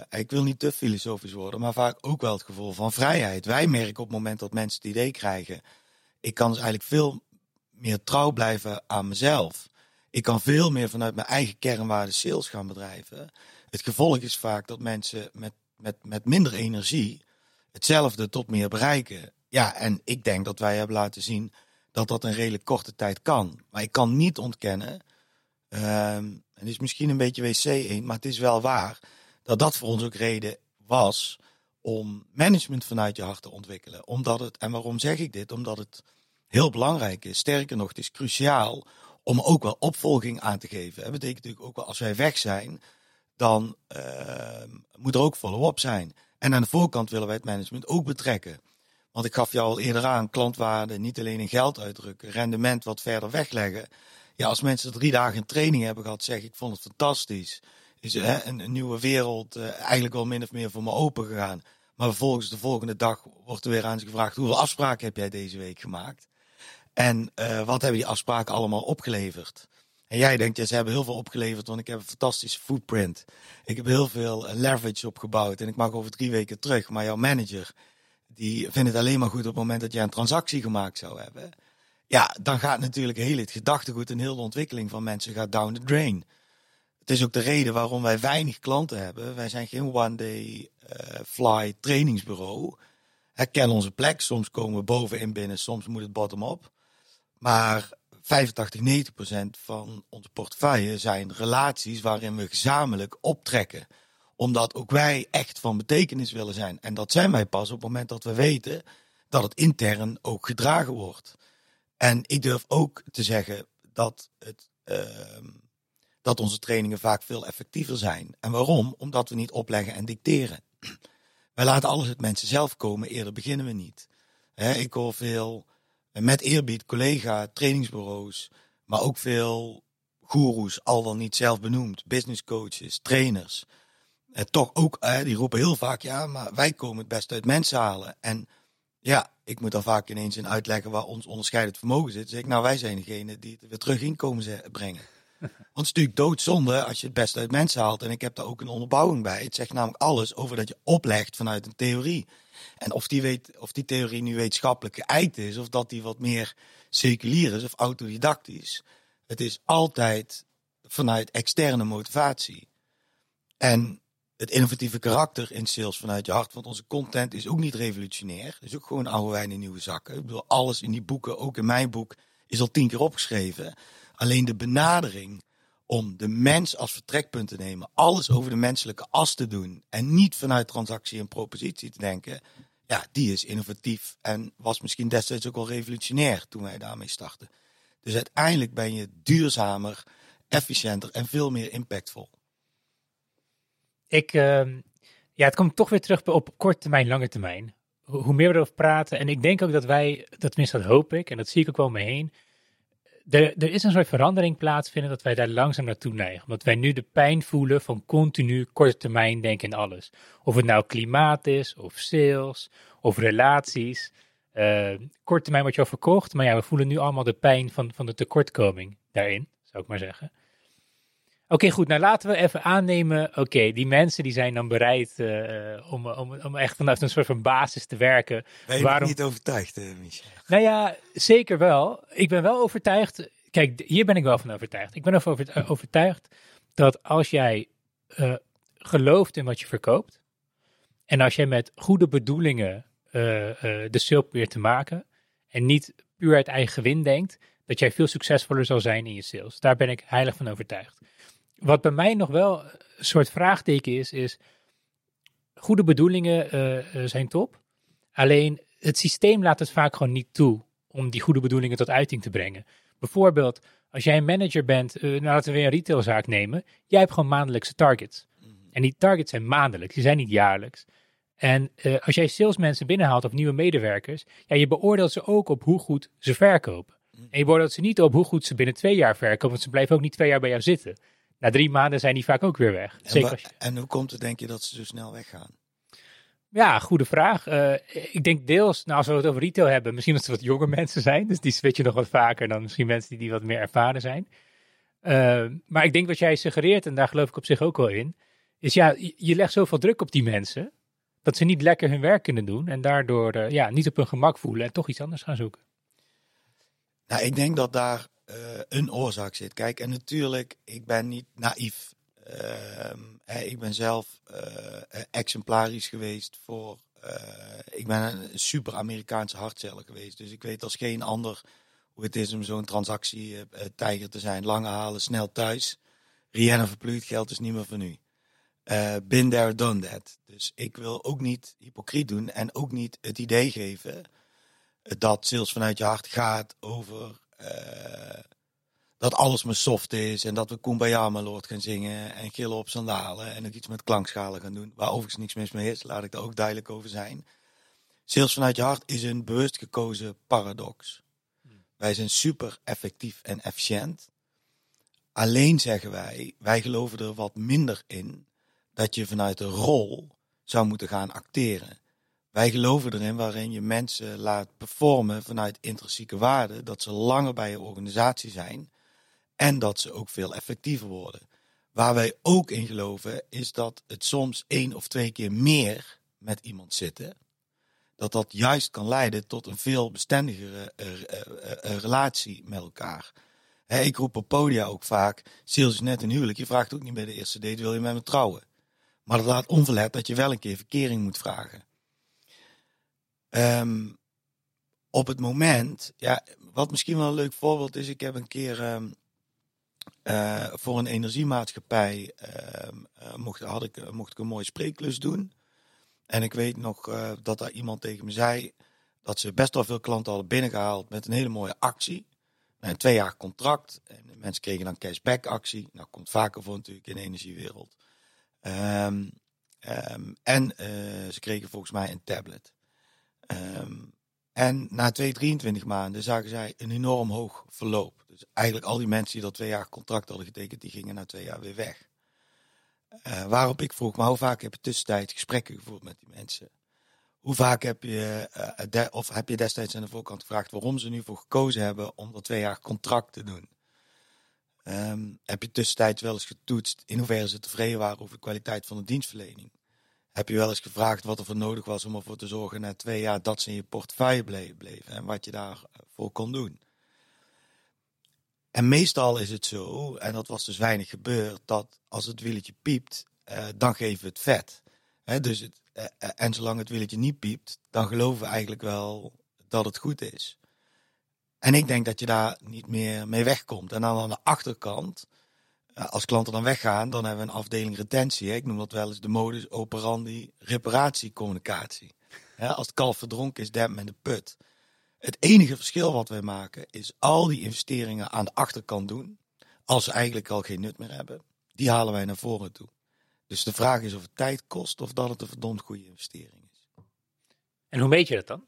ik wil niet te filosofisch worden, maar vaak ook wel het gevoel van vrijheid. Wij merken op het moment dat mensen het idee krijgen ik kan dus eigenlijk veel meer trouw blijven aan mezelf. Ik kan veel meer vanuit mijn eigen kernwaarden sales gaan bedrijven. Het gevolg is vaak dat mensen met, met, met minder energie hetzelfde tot meer bereiken. Ja, en ik denk dat wij hebben laten zien dat dat een redelijk korte tijd kan. Maar ik kan niet ontkennen, um, het is misschien een beetje wc-1, maar het is wel waar, dat dat voor ons ook reden was om management vanuit je hart te ontwikkelen. Omdat het, en waarom zeg ik dit? Omdat het heel belangrijk is. Sterker nog, het is cruciaal om ook wel opvolging aan te geven. Dat betekent natuurlijk ook wel als wij weg zijn, dan uh, moet er ook follow-up zijn. En aan de voorkant willen wij het management ook betrekken. Want ik gaf jou al eerder aan, klantwaarde, niet alleen in geld uitdrukken, rendement wat verder wegleggen. Ja, als mensen drie dagen training hebben gehad, zeg ik, vond het fantastisch is hè, een, nieuwe wereld uh, eigenlijk wel min of meer voor me open gegaan. Maar vervolgens de volgende dag wordt er weer aan ze gevraagd: hoeveel afspraken heb jij deze week gemaakt? En uh, wat hebben die afspraken allemaal opgeleverd? En jij denkt, ja, ze hebben heel veel opgeleverd, want ik heb een fantastische footprint. Ik heb heel veel uh, leverage opgebouwd en ik mag over drie weken terug. Maar jouw manager, die vinden het alleen maar goed op het moment dat jij een transactie gemaakt zou hebben. Ja, dan gaat natuurlijk heel het gedachtegoed en heel de ontwikkeling van mensen gaat down the drain. Het is ook de reden waarom wij weinig klanten hebben. Wij zijn geen one-day uh, fly trainingsbureau. Herken onze plek. Soms komen we bovenin binnen, soms moet het bottom-up. Maar 85, 90 procent van onze portefeuille zijn relaties waarin we gezamenlijk optrekken. Omdat ook wij echt van betekenis willen zijn. En dat zijn wij pas op het moment dat we weten dat het intern ook gedragen wordt. En ik durf ook te zeggen dat, het, uh, dat onze trainingen vaak veel effectiever zijn. En waarom? Omdat we niet opleggen en dicteren. Wij laten alles het mensen zelf komen, eerder beginnen we niet. ik hoor veel met eerbied collega trainingsbureaus, maar ook veel goeroes, al dan niet zelf benoemd, business coaches, trainers. Eh, toch ook, eh, die roepen heel vaak, ja, maar wij komen het best uit mensen halen. En ja, ik moet dan vaak ineens in uitleggen waar ons onderscheidend vermogen zit. zeg ik, nou, wij zijn degene die het weer terug in komen brengen. Want het is natuurlijk doodzonde als je het beste uit mensen haalt. En ik heb daar ook een onderbouwing bij. Het zegt namelijk alles over dat je oplegt vanuit een theorie. En of die, weet, of die theorie nu wetenschappelijk geëikt is, of dat die wat meer seculier is of autodidactisch. Het is altijd vanuit externe motivatie. En het innovatieve karakter in sales vanuit je hart. Want onze content is ook niet revolutionair. Het is ook gewoon oude wijn in nieuwe zakken. Ik bedoel, alles in die boeken, ook in mijn boek, is al tien keer opgeschreven. Alleen de benadering om de mens als vertrekpunt te nemen, alles over de menselijke as te doen en niet vanuit transactie en propositie te denken, ja, die is innovatief en was misschien destijds ook al revolutionair toen wij daarmee startten. Dus uiteindelijk ben je duurzamer, efficiënter en veel meer impactvol. Ik, uh, ja, het komt toch weer terug op korte termijn, lange termijn. Hoe meer we erover praten, en ik denk ook dat wij, dat tenminste dat hoop ik, en dat zie ik ook wel mee heen, er, er is een soort verandering plaatsvinden dat wij daar langzaam naartoe neigen. Omdat wij nu de pijn voelen van continu korte termijn denken in alles. Of het nou klimaat is, of sales, of relaties. Uh, korte termijn wordt je al verkocht, maar ja, we voelen nu allemaal de pijn van, van de tekortkoming daarin, zou ik maar zeggen. Oké, goed. Nou, laten we even aannemen. Oké, die mensen die zijn dan bereid uh, om, om, om echt vanuit een soort van basis te werken. Ben je Waarom... niet overtuigd, uh, Michel? Nou ja, zeker wel. Ik ben wel overtuigd. Kijk, hier ben ik wel van overtuigd. Ik ben ervan over, uh, overtuigd dat als jij gelooft in wat je verkoopt. En als jij met goede bedoelingen de sale probeert te maken. En niet puur uit eigen gewin denkt. Dat jij veel succesvoller zal zijn in je sales. Daar ben ik heilig van overtuigd. Wat bij mij nog wel een soort vraagteken is, is goede bedoelingen uh, zijn top. Alleen het systeem laat het vaak gewoon niet toe om die goede bedoelingen tot uiting te brengen. Bijvoorbeeld, als jij een manager bent, uh, nou laten we weer een retailzaak nemen. Jij hebt gewoon maandelijkse targets. Mhm. En die targets zijn maandelijks, die zijn niet jaarlijks. En uh, als jij salesmensen binnenhaalt of nieuwe medewerkers, ja, je beoordeelt ze ook op hoe goed ze verkopen. Mhm. En je beoordeelt ze niet op hoe goed ze binnen twee jaar verkopen, want ze blijven ook niet twee jaar bij jou zitten na drie maanden zijn die vaak ook weer weg. En, Zeker en hoe komt het, denk je, dat ze zo snel weggaan? Ja, goede vraag. Uh, ik denk deels, nou, als we het over retail hebben, misschien dat ze wat jonge mensen zijn. Dus die switchen nog wat vaker dan misschien mensen die, die wat meer ervaren zijn. Uh, maar ik denk wat jij suggereert, en daar geloof ik op zich ook wel in, is ja, je legt zoveel druk op die mensen, dat ze niet lekker hun werk kunnen doen en daardoor uh, ja, niet op hun gemak voelen en toch iets anders gaan zoeken. Nou, ik denk dat daar uh, een oorzaak zit. Kijk, en natuurlijk, ik ben niet naïef. Uh, ik ben zelf uh, exemplarisch geweest voor. ik ben een super Amerikaanse hartceller geweest. Dus ik weet als geen ander hoe het is om zo'n transactie tijger te zijn. Lange halen, snel thuis. Rihanna verpluut, geld is niet meer van u. Uh, been there, done that. Dus ik wil ook niet hypocriet doen en ook niet het idee geven dat sales vanuit je hart gaat over dat alles maar soft is en dat we Kumbaya Lord gaan zingen en gillen op sandalen en ook iets met klankschalen gaan doen. Waar overigens niks mis mee is, laat ik daar ook duidelijk over zijn. Sales vanuit je hart is een bewust gekozen paradox. Wij zijn super effectief en efficiënt. Alleen zeggen wij, wij geloven er wat minder in dat je vanuit de rol zou moeten gaan acteren. Wij geloven erin waarin je mensen laat performen vanuit intrinsieke waarden, dat ze langer bij je organisatie zijn en dat ze ook veel effectiever worden. Waar wij ook in geloven is dat het soms één of twee keer meer met iemand zitten, dat dat juist kan leiden tot een veel bestendigere relatie met elkaar. ik roep op podia ook vaak, sales is net een huwelijk. Je vraagt ook niet bij de eerste date, wil je met me trouwen? Maar dat laat onverlet dat je wel een keer verkering moet vragen. Um, op het moment, ja, wat misschien wel een leuk voorbeeld is, ik heb een keer um, uh, voor een energiemaatschappij uh, mocht, had ik, mocht ik een mooie spreeklus doen. En ik weet nog uh, dat daar iemand tegen me zei dat ze best wel veel klanten hadden binnengehaald met een hele mooie actie. Een twee jaar contract. En de mensen kregen dan cashback actie. Nou, komt vaker voor natuurlijk in de energiewereld. Um, en ze kregen volgens mij een tablet. Um, en na 2, 23 maanden zagen zij een enorm hoog verloop. Dus eigenlijk al die mensen die dat twee jaar contract hadden getekend, die gingen na twee jaar weer weg. Uh, waarop ik vroeg, maar hoe vaak heb je tussentijd gesprekken gevoerd met die mensen? Hoe vaak heb je, uh, of heb je destijds aan de voorkant gevraagd waarom ze nu voor gekozen hebben om dat twee jaar contract te doen? Um, heb je tussentijds wel eens getoetst in hoeverre ze tevreden waren over de kwaliteit van de dienstverlening? Heb je wel eens gevraagd wat er voor nodig was om ervoor te zorgen na twee jaar dat ze in je portefeuille bleven en wat je daarvoor kon doen? En meestal is het zo, en dat was dus weinig gebeurd, dat als het wieltje piept, eh, dan geven we het vet. dus het, eh, eh, en zolang het wieltje niet piept, dan geloven we eigenlijk wel dat het goed is. En ik denk dat je daar niet meer mee wegkomt. En dan aan de achterkant als klanten dan weggaan, dan hebben we een afdeling retentie. Hè? Ik noem dat wel eens de modus operandi reparatiecommunicatie. Ja, als het kalf verdronken is, dempt men de put. Het enige verschil wat wij maken is al die investeringen aan de achterkant doen. Als ze eigenlijk al geen nut meer hebben, die halen wij naar voren toe. Dus de vraag is of het tijd kost of dat het een verdomd goede investering is. En hoe meet je dat dan?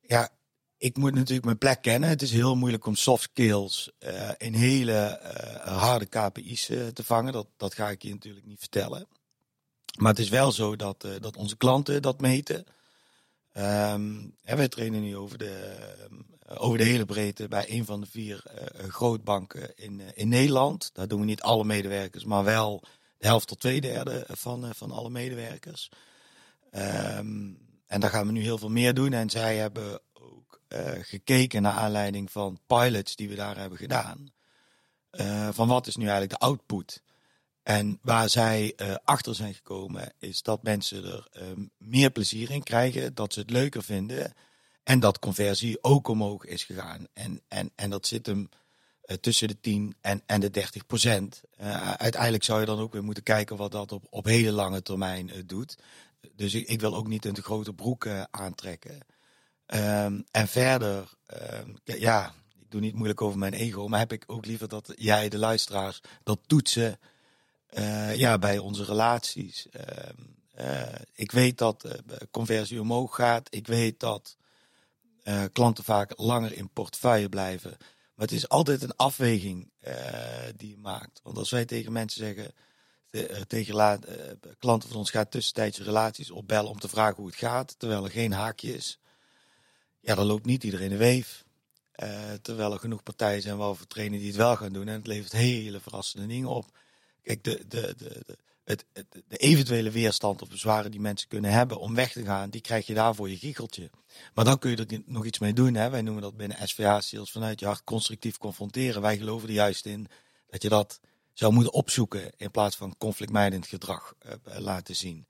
Ja, ik moet natuurlijk mijn plek kennen. Het is heel moeilijk om soft skills uh, in hele uh, harde KPI's uh, te vangen. Dat, dat ga ik je natuurlijk niet vertellen. Maar het is wel zo dat, dat onze klanten dat meten. Um, wij trainen nu over de, over de hele breedte bij een van de vier grootbanken in, in Nederland. Daar doen we niet alle medewerkers, maar wel de helft tot twee derde van, van alle medewerkers. Um, en daar gaan we nu heel veel meer doen. En zij hebben gekeken naar aanleiding van pilots die we daar hebben gedaan. Uh, van wat is nu eigenlijk de output? En waar zij uh, achter zijn gekomen is dat mensen er meer plezier in krijgen, dat ze het leuker vinden en dat conversie ook omhoog is gegaan. En, en, en dat zit hem tussen de 10 en, en de 30 procent. uiteindelijk zou je dan ook weer moeten kijken wat dat op, op hele lange termijn doet. Dus ik, ik, wil ook niet een te grote broek aantrekken. Um, en verder, um, ja, ik doe niet moeilijk over mijn ego, maar heb ik ook liever dat jij, de luisteraars, dat toetsen uh, ja, bij onze relaties. Um, uh, ik weet dat uh, conversie omhoog gaat. Ik weet dat klanten vaak langer in portefeuille blijven. Maar het is altijd een afweging die je maakt. Want als wij tegen mensen zeggen, tegen klanten van ons gaat tussentijds relaties opbellen om te vragen hoe het gaat, terwijl er geen haakje is ja, dan loopt niet iedereen de weef. Uh, terwijl er genoeg partijen zijn waar we trainen die het wel gaan doen. En het levert hele verrassende dingen op. Kijk, de, de, de, de, het, de eventuele weerstand of bezwaren die mensen kunnen hebben om weg te gaan, die krijg je daar voor je giecheltje. Maar dan kun je er nog iets mee doen. Hè? Wij noemen dat binnen SVA-sales vanuit je hart constructief confronteren. Wij geloven er juist in dat je dat zou moeten opzoeken in plaats van conflictmijdend gedrag uh, laten zien.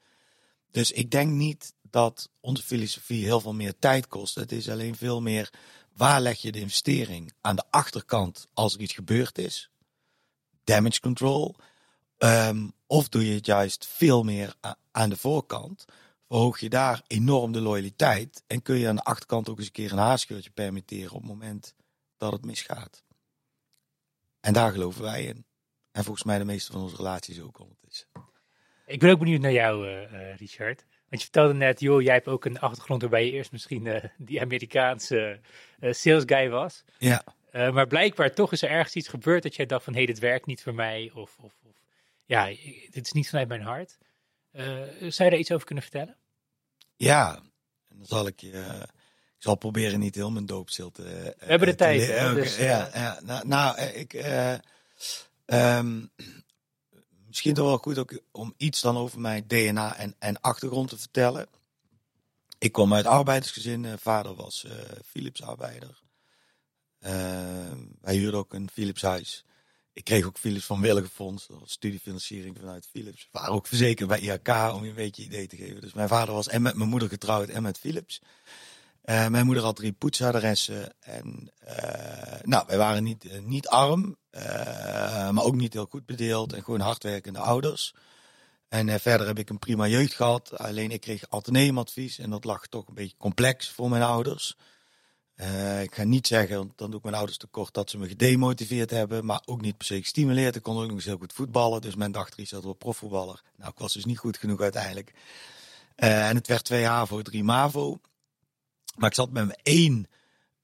Dus ik denk niet dat onze filosofie heel veel meer tijd kost. Het is alleen veel meer waar leg je de investering aan de achterkant als er iets gebeurd is. Damage control. Um, of doe je het juist veel meer aan de voorkant. Verhoog je daar enorm de loyaliteit. En kun je aan de achterkant ook eens een keer een haarscheurtje permitteren op het moment dat het misgaat. En daar geloven wij in. En volgens mij de meeste van onze relaties ook ondertussen. Ik ben ook benieuwd naar jou, uh, Richard. Want je vertelde net, joh, jij hebt ook een achtergrond waarbij je eerst misschien uh, die Amerikaanse sales guy was. Ja. Maar blijkbaar toch is er ergens iets gebeurd dat jij dacht van, hé, hey, dit werkt niet voor mij. Of, of, of ja, dit is niet vanuit mijn hart. zou je daar iets over kunnen vertellen? Ja, en dan zal ik je... Ik zal proberen niet heel mijn doopzeel te... We hebben de tijd, hè? Dus, ja, ja, nou, nou ik... Um, misschien toch wel goed ook om iets dan over mijn DNA en, en achtergrond te vertellen. ik kom uit arbeidersgezin. vader was Philips arbeider. wij huurden ook een Philips huis. Ik kreeg ook Philips van Wilgenfonds, studiefinanciering vanuit Philips. We ook verzekerd bij IHK om je een beetje idee te geven. Dus mijn vader was en met mijn moeder getrouwd en met Philips. Uh, mijn moeder had drie poetsadressen. En uh, nou, wij waren niet, uh, niet arm, maar ook niet heel goed bedeeld. En gewoon hardwerkende ouders. En verder heb ik een prima jeugd gehad. Alleen ik kreeg advies en dat lag toch een beetje complex voor mijn ouders. ik ga niet zeggen, dan doe ik mijn ouders tekort dat ze me gedemotiveerd hebben, maar ook niet per se gestimuleerd. Ik kon ook nog eens heel goed voetballen, dus men dacht, Richard wordt profvoetballer. Nou, ik was dus niet goed genoeg uiteindelijk. en het werd twee HAVO, drie MAVO. Maar ik zat met me één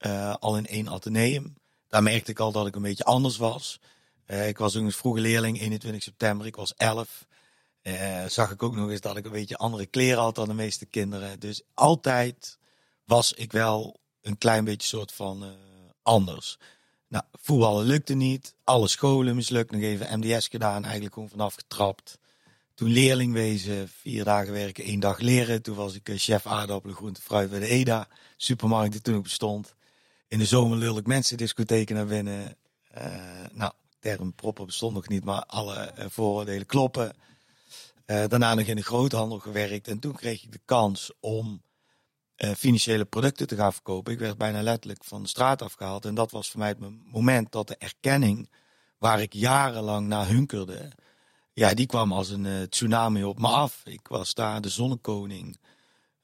uh, al in één ateneum. Daar merkte ik al dat ik een beetje anders was. Uh, ik was ook een vroege leerling, 21 september. Ik was 11. Uh, zag ik ook nog eens dat ik een beetje andere kleren had dan de meeste kinderen. Dus altijd was ik wel een klein beetje soort van anders. Nou, voetballen lukte niet. Alle scholen mislukt. Nog even MDS gedaan. Eigenlijk gewoon vanaf getrapt. Toen leerling wezen, vier dagen werken, één dag leren. Toen was ik chef aardappelen, groente, fruit bij de EDA. Supermarkt die toen ook bestond. In de zomer lul ik mensen discotheken naar binnen. Uh, nou, term proppen bestond nog niet, maar alle uh, vooroordelen kloppen. Uh, daarna nog in de groothandel gewerkt. En toen kreeg ik de kans om financiële producten te gaan verkopen. Ik werd bijna letterlijk van de straat afgehaald. En dat was voor mij het moment dat de erkenning, waar ik jarenlang naar hunkerde ja, die kwam als een uh, tsunami op me af. Ik was daar de zonnekoning.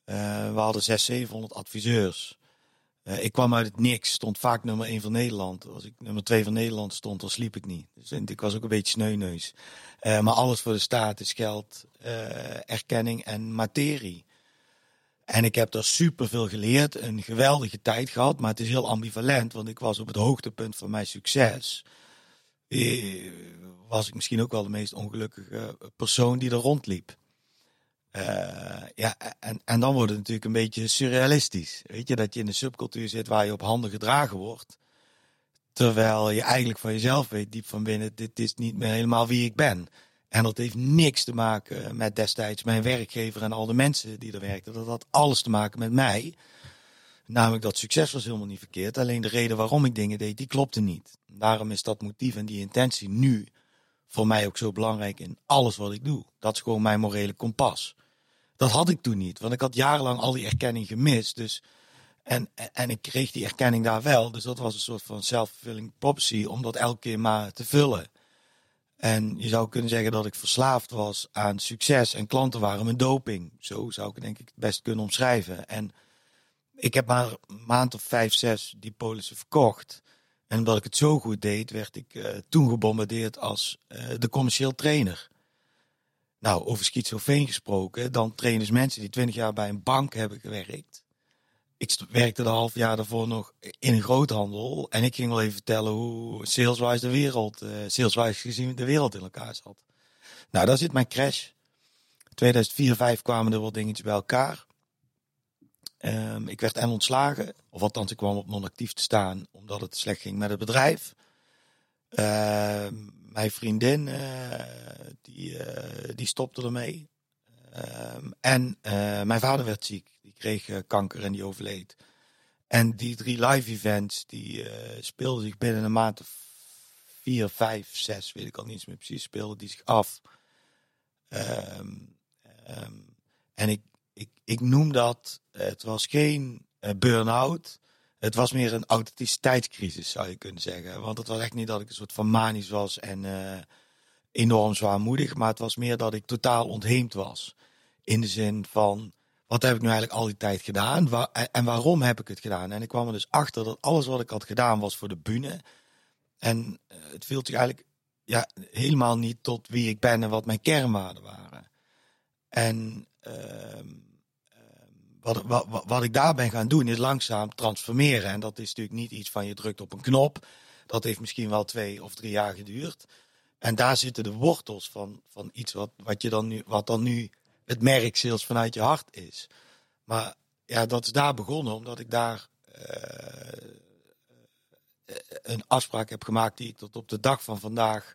Uh, we hadden 600, 700 adviseurs. Uh, ik kwam uit het niks, stond vaak nummer 1 van Nederland. Als ik nummer 2 van Nederland stond, dan sliep ik niet. Dus ik was ook een beetje sneuneus. maar alles voor de staat is geld, erkenning en materie. En ik heb daar super veel geleerd, een geweldige tijd gehad, maar het is heel ambivalent, want ik was op het hoogtepunt van mijn succes was ik misschien ook wel de meest ongelukkige persoon die er rondliep. Uh, ja, en, en dan wordt het natuurlijk een beetje surrealistisch. Weet je, dat je in een subcultuur zit waar je op handen gedragen wordt. Terwijl je eigenlijk van jezelf weet, diep van binnen, dit is niet meer helemaal wie ik ben. En dat heeft niks te maken met destijds mijn werkgever en al de mensen die er werkten. Dat had alles te maken met mij. Namelijk dat succes was helemaal niet verkeerd. Alleen de reden waarom ik dingen deed, die klopte niet. Daarom is dat motief en die intentie nu voor mij ook zo belangrijk in alles wat ik doe. Dat is gewoon mijn morele kompas. Dat had ik toen niet, want ik had jarenlang al die erkenning gemist. Dus, en, en ik kreeg die erkenning daar wel. Dus dat was een soort van self-fulfilling prophecy om dat elke keer maar te vullen. En je zou kunnen zeggen dat ik verslaafd was aan succes en klanten waren mijn doping. Zo zou ik denk ik het best kunnen omschrijven. En ik heb maar een maand of vijf, zes die polissen verkocht. En omdat ik het zo goed deed, werd ik uh, toen gebombardeerd als uh, de commercieel trainer. Nou, over schizofreen gesproken, dan trainen mensen die twintig jaar bij een bank hebben gewerkt. Ik werkte de half jaar daarvoor nog in een groothandel. En ik ging wel even vertellen hoe saleswise de wereld, uh, saleswise gezien de wereld in elkaar zat. Nou, daar zit mijn crash. 2004, 2005 kwamen er wat dingetjes bij elkaar. Um, ik werd en ontslagen, of althans ik kwam op non-actief te staan omdat het slecht ging met het bedrijf. Uh, mijn vriendin, uh, die, uh, die stopte ermee. Ehm, en eh, mijn vader werd ziek, die kreeg kanker en die overleed. En die drie live events, die speelden zich binnen een maand of vier, vijf, zes, weet ik al niet meer precies, speelden die zich af. En ik, ik, ik noem dat, het was geen uh, burn-out. Het was meer een authenticiteitscrisis, zou je kunnen zeggen. Want het was echt niet dat ik een soort van manisch was en uh, enorm zwaarmoedig. Maar het was meer dat ik totaal ontheemd was. In de zin van, wat heb ik nu eigenlijk al die tijd gedaan? Waar, en waarom heb ik het gedaan? En ik kwam er dus achter dat alles wat ik had gedaan was voor de bühne. En het viel zich eigenlijk ja, helemaal niet tot wie ik ben en wat mijn kernwaarden waren. En... Uh, wat, wat, wat ik daar ben gaan doen is langzaam transformeren. En dat is natuurlijk niet iets van je drukt op een knop. Dat heeft misschien wel twee of drie jaar geduurd. En daar zitten de wortels van, van iets wat, wat, je dan nu, wat dan nu het merk sales vanuit je hart is. Maar ja, dat is daar begonnen omdat ik daar uh, een afspraak heb gemaakt die ik tot op de dag van vandaag.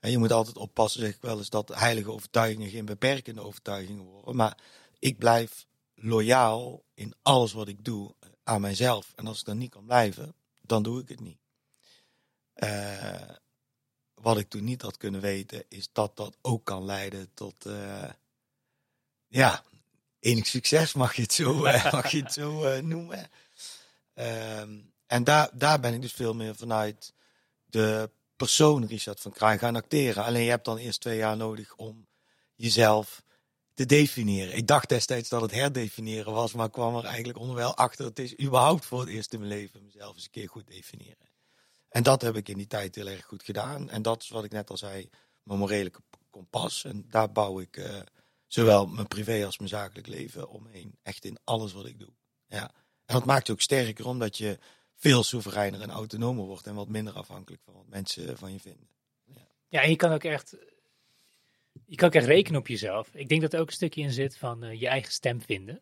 En je moet altijd oppassen, zeg ik wel eens, dat heilige overtuigingen geen beperkende overtuigingen worden. Maar ik blijf loyaal in alles wat ik doe aan mijzelf. En als ik dan niet kan blijven, dan doe ik het niet. Uh, wat ik toen niet had kunnen weten, is dat dat ook kan leiden tot, uh, ja, enig succes mag je het zo, uh, mag je het zo noemen. Ehm, en daar, daar ben ik dus veel meer vanuit de persoon Richard van Kraan gaan acteren. Alleen je hebt dan eerst twee jaar nodig om jezelf te definiëren. Ik dacht destijds dat het herdefiniëren was, maar kwam er eigenlijk onderwijl achter. Het is überhaupt voor het eerst in mijn leven mezelf eens een keer goed definiëren. En dat heb ik in die tijd heel erg goed gedaan. En dat is wat ik net al zei, mijn morele kompas. En daar bouw ik uh, zowel mijn privé als mijn zakelijk leven omheen. Echt in alles wat ik doe. Ja. En dat maakt je ook sterker, omdat je veel soevereiner en autonomer wordt en wat minder afhankelijk van wat mensen van je vinden. Ja, ja en je kan ook echt, je kan ook echt rekenen op jezelf. Ik denk dat er ook een stukje in zit van uh, je eigen stem vinden.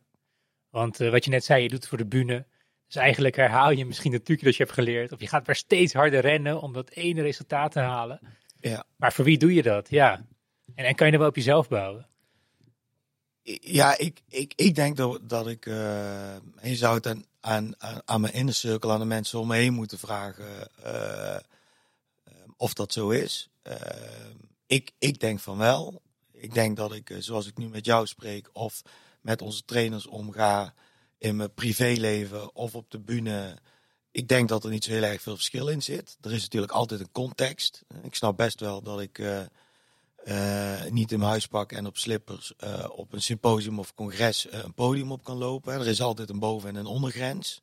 Want uh, wat je net zei, je doet het voor de bühne. Dus eigenlijk herhaal je misschien het trucje dat je hebt geleerd. Of je gaat maar steeds harder rennen om dat ene resultaat te halen. Ja. Maar voor wie doe je dat? Ja. En, en kan je er wel op jezelf bouwen? Ja, ik, ik, ik denk dat, dat ik. Uh, je zou het aan, aan, aan mijn inner cirkel, aan de mensen om me heen moeten vragen. Uh, of dat zo is. Uh, ik, ik denk van wel. Ik denk dat ik, zoals ik nu met jou spreek, of met onze trainers omga in mijn privéleven of op de bühne. Ik denk dat er niet zo heel erg veel verschil in zit. Er is natuurlijk altijd een context. Ik snap best wel dat ik uh, uh, niet in mijn huispak en op slippers op een symposium of congres een podium op kan lopen. Er is altijd een boven- en een ondergrens.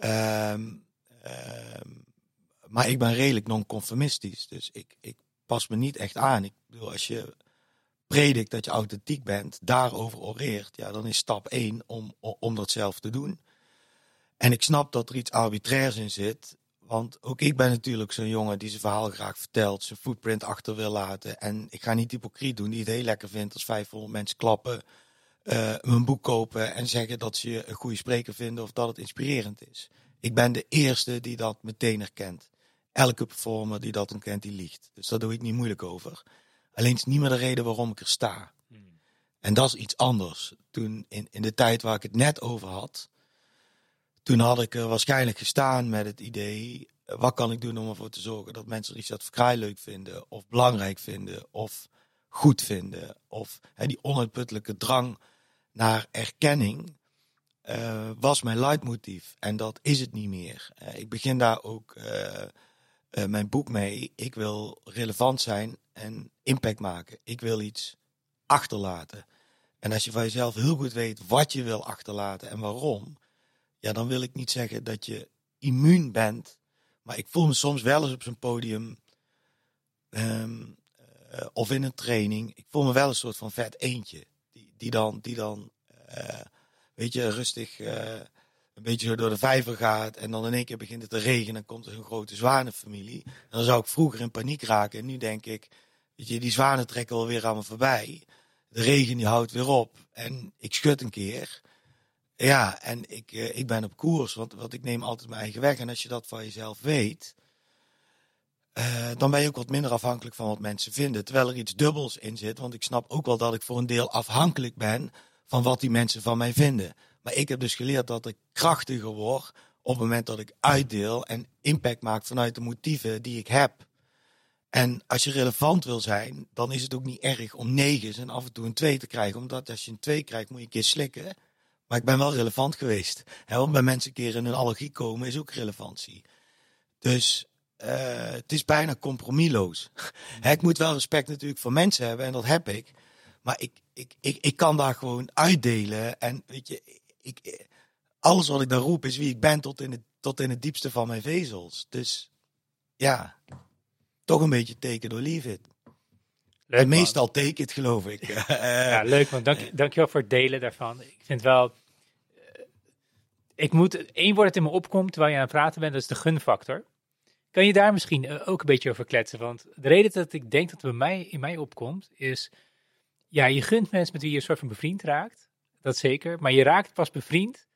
Um, maar ik ben redelijk non-conformistisch. Dus ik, ik pas me niet echt aan. Ik bedoel, als je predikt dat je authentiek bent, daarover oreert, ja, dan is stap 1 om, om dat zelf te doen. En ik snap dat er iets arbitrairs in zit. Want ook ik ben natuurlijk zo'n jongen die zijn verhaal graag vertelt, zijn footprint achter wil laten. En ik ga niet hypocriet doen, die het heel lekker vindt als 500 mensen klappen, uh, mijn boek kopen en zeggen dat ze je een goede spreker vinden of dat het inspirerend is. Ik ben de eerste die dat meteen herkent. Elke performer die dat ontkent, die liegt. Dus daar doe ik niet moeilijk over. Alleen is niet meer de reden waarom ik er sta. Hmm. En dat is iets anders. Toen in, in de tijd waar ik het net over had, toen had ik er waarschijnlijk gestaan met het idee, eh, wat kan ik doen om ervoor te zorgen dat mensen Richard Verkraai leuk vinden, of belangrijk vinden, of goed vinden, of hè, die onuitputtelijke drang naar erkenning. Uh, was mijn leidmotief en dat is het niet meer. Uh, ik begin daar ook uh, mijn boek mee. Ik wil relevant zijn en impact maken. Ik wil iets achterlaten. En als je van jezelf heel goed weet wat je wil achterlaten en waarom, ja, dan wil ik niet zeggen dat je immuun bent. Maar ik voel me soms wel eens op zo'n podium um, uh, of in een training. Ik voel me wel een soort van vet eentje. Die, die dan, die dan uh, weet je, rustig een beetje zo door de vijver gaat. En dan in één keer begint het te regenen. En komt er een grote zwanenfamilie. En dan zou ik vroeger in paniek raken. En nu denk ik, weet je, die zwanen trekken alweer aan me voorbij. De regen die houdt weer op. En ik schud een keer. Ja, en ik, uh, ik ben op koers. Want, want ik neem altijd mijn eigen weg. En als je dat van jezelf weet. Uh, dan ben je ook wat minder afhankelijk van wat mensen vinden. Terwijl er iets dubbels in zit. Want ik snap ook wel dat ik voor een deel afhankelijk ben van wat die mensen van mij vinden. Maar ik heb dus geleerd dat ik krachtiger word op het moment dat ik uitdeel en impact maak vanuit de motieven die ik heb. En als je relevant wil zijn, dan is het ook niet erg om negens en af en toe een twee te krijgen. Omdat als je een twee krijgt, moet je een keer slikken. Maar ik ben wel relevant geweest. Want bij mensen een keer in een allergie komen is ook relevantie. Dus uh, het is bijna compromisloos. Ik moet wel respect natuurlijk voor mensen hebben en dat heb ik. Maar ik, ik, ik, ik kan daar gewoon uitdelen. En weet je, ik, alles wat ik daar roep is wie ik ben tot in, het, tot in het diepste van mijn vezels. Dus ja, toch een beetje teken door leave it. Leuk, en meestal take it, geloof ik. ja, leuk man. Dank, dankjewel voor het delen daarvan. Ik vind wel... Eh, ik moet... één woord dat in me opkomt terwijl je aan het praten bent, dat is de gunfactor. Kan je daar misschien eh, ook een beetje over kletsen? Want de reden dat ik denk dat het bij mij, in mij opkomt, is... Ja, je gunt mensen met wie je een soort van bevriend raakt dat zeker. Maar je raakt pas bevriend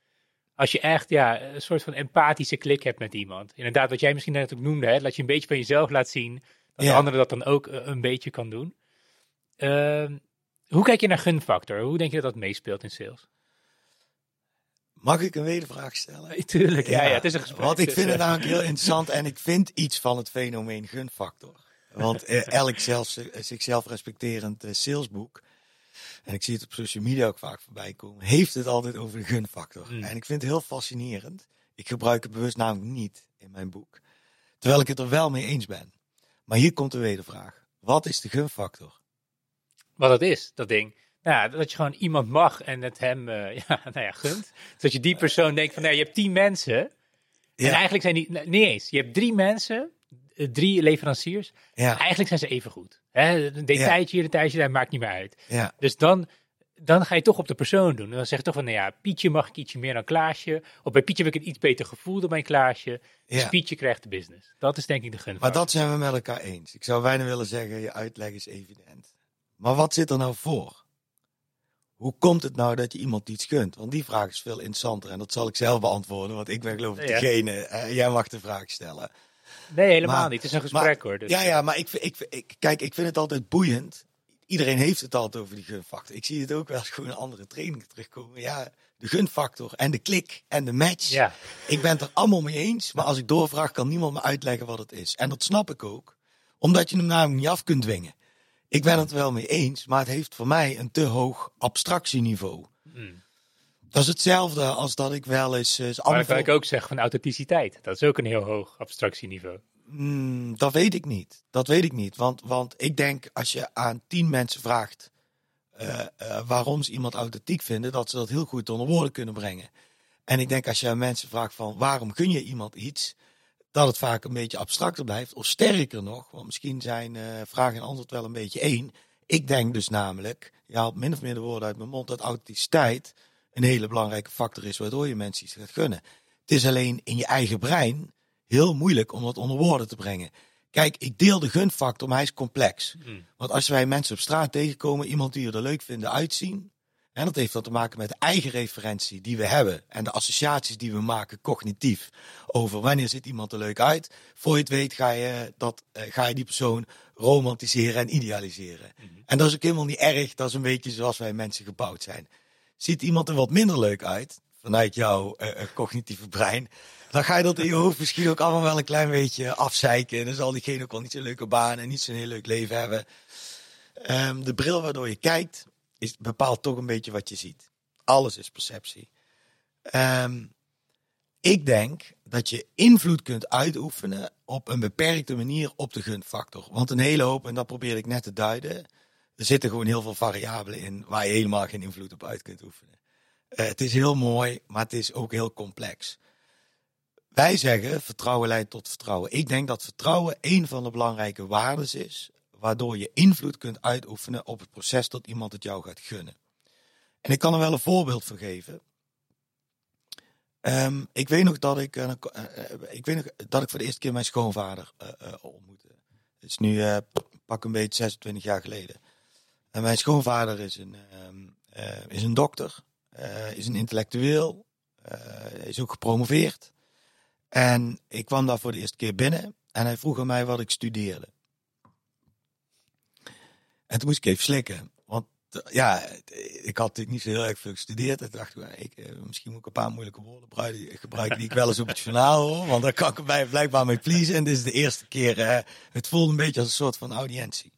als je echt ja, een soort van empathische klik hebt met iemand. Inderdaad, wat jij misschien net ook noemde, hè, dat je een beetje van jezelf laat zien, dat de andere dat dan ook eh, een beetje kan doen. Uh, hoe kijk je naar gunfactor? Hoe denk je dat dat meespeelt in sales? Mag ik een wedervraag stellen? Tuurlijk, ja, ja, het is een gesprek. Want ik vind het namelijk heel interessant en ik vind iets van het fenomeen gunfactor. Want eh, elk zelf, zichzelf respecterend eh, salesboek, en ik zie het op social media ook vaak voorbij komen, heeft het altijd over de gunfactor. Mm. En ik vind het heel fascinerend. Ik gebruik het bewust namelijk niet in mijn boek. Terwijl ik het er wel mee eens ben. Maar hier komt de wedervraag. Wat is de gunfactor? wat het is, dat ding. Nou, dat je gewoon iemand mag en het hem eh, ja, nou ja, gunt. Dat je die persoon denkt van, nou, je hebt tien mensen. En Ja. eigenlijk zijn die, nou, niet eens. Je hebt drie mensen, drie leveranciers. Ja, Eigenlijk zijn ze even goed. Hè? Een detailtje hier, een detailtje daar, maakt niet meer uit. ja, Dus dan, dan ga je toch op de persoon doen. En dan zeg je toch van, nou ja, Pietje mag ik ietsje meer dan Klaasje. Of bij Pietje heb ik een iets beter gevoel dan bij Klaasje. Dus ja. Pietje krijgt de business. Dat is denk ik de gun. Maar dat zijn we met elkaar eens. Ik zou bijna willen zeggen, je uitleg is evident. Maar wat zit er nou voor? Hoe komt het nou dat je iemand iets gunt? Want die vraag is veel interessanter en dat zal ik zelf beantwoorden, want ik ben geloof ik Ja. degene. eh, jij mag de vraag stellen. Nee, helemaal Maar- niet. Het is een gesprek hoor. Dus, Ja, ja, maar ik, ik, ik, kijk, ik vind het altijd boeiend. Iedereen heeft het altijd over die gunfactor. Ik zie het ook wel eens gewoon in andere trainingen terugkomen. Ja, de gunfactor en de klik en de match. Ja. Ik ben het er allemaal mee eens, maar als ik doorvraag, kan niemand me uitleggen wat het is. En dat snap ik ook, omdat je hem namelijk niet af kunt dwingen. Ik ben het wel mee eens, maar het heeft voor mij een te hoog abstractieniveau. Mm. Dat is hetzelfde als dat ik wel eens. eh, Maar kan ik ook zeggen van authenticiteit. Dat is ook een heel hoog abstractieniveau. Hmm, dat weet ik niet. Dat weet ik niet. Want, want ik denk als je aan tien mensen vraagt eh, eh, waarom ze iemand authentiek vinden, dat ze dat heel goed onder woorden kunnen brengen. En ik denk als je aan mensen vraagt van waarom gun je iemand iets, dat het vaak een beetje abstracter blijft. Of sterker nog, want misschien zijn eh, vraag en antwoord wel een beetje één. Ik denk dus namelijk, je haalt min of meer de woorden uit mijn mond, dat authenticiteit een hele belangrijke factor is waardoor je mensen iets gaat gunnen. Het is alleen in je eigen brein heel moeilijk om dat onder woorden te brengen. Kijk, ik deel de gunfactor, maar hij is complex. Mm. Want als wij mensen op straat tegenkomen, iemand die we er leuk vinden uitzien, en dat heeft dan te maken met de eigen referentie die we hebben en de associaties die we maken cognitief over wanneer ziet iemand er leuk uit. Voor je het weet ga je, dat, eh, ga je die persoon romantiseren en idealiseren. En dat is ook helemaal niet erg, dat is een beetje zoals wij mensen gebouwd zijn. Ziet iemand er wat minder leuk uit, vanuit jouw eh, eh, cognitieve brein, dan ga je dat in je hoofd misschien ook allemaal wel een klein beetje afzeiken. En dan zal diegene ook wel niet zo'n leuke baan en niet zo'n heel leuk leven hebben. Ehm, de bril waardoor je kijkt, is, bepaalt toch een beetje wat je ziet. Alles is perceptie. Ehm, ik denk dat je invloed kunt uitoefenen op een beperkte manier op de gunfactor. Want een hele hoop, en dat probeer ik net te duiden, er zitten gewoon heel veel variabelen in waar je helemaal geen invloed op uit kunt oefenen. Eh, het is heel mooi, maar het is ook heel complex. Wij zeggen vertrouwen leidt tot vertrouwen. Ik denk dat vertrouwen een van de belangrijke waarden is, waardoor je invloed kunt uitoefenen op het proces dat iemand het jou gaat gunnen. En ik kan er wel een voorbeeld van geven. Ehm, ik weet nog dat ik, eh, eh, ik weet nog dat ik voor de eerste keer mijn schoonvader eh, ontmoette. Het is nu pak een beetje 26 jaar geleden. Mijn schoonvader is een, ehm, eh, is een dokter, eh, is een intellectueel, eh, is ook gepromoveerd. En ik kwam daar voor de eerste keer binnen en hij vroeg aan mij wat ik studeerde. En toen moest ik even slikken. Want ja, ik had natuurlijk niet zo heel erg veel gestudeerd. Toen dacht ik, nou, ik misschien moet ik een paar moeilijke woorden gebruiken- die ik wel eens op het journaal hoor. Want daar kan ik mij blijkbaar mee pleasen. En dit is de eerste keer, het voelde een beetje als een soort van audiëntie.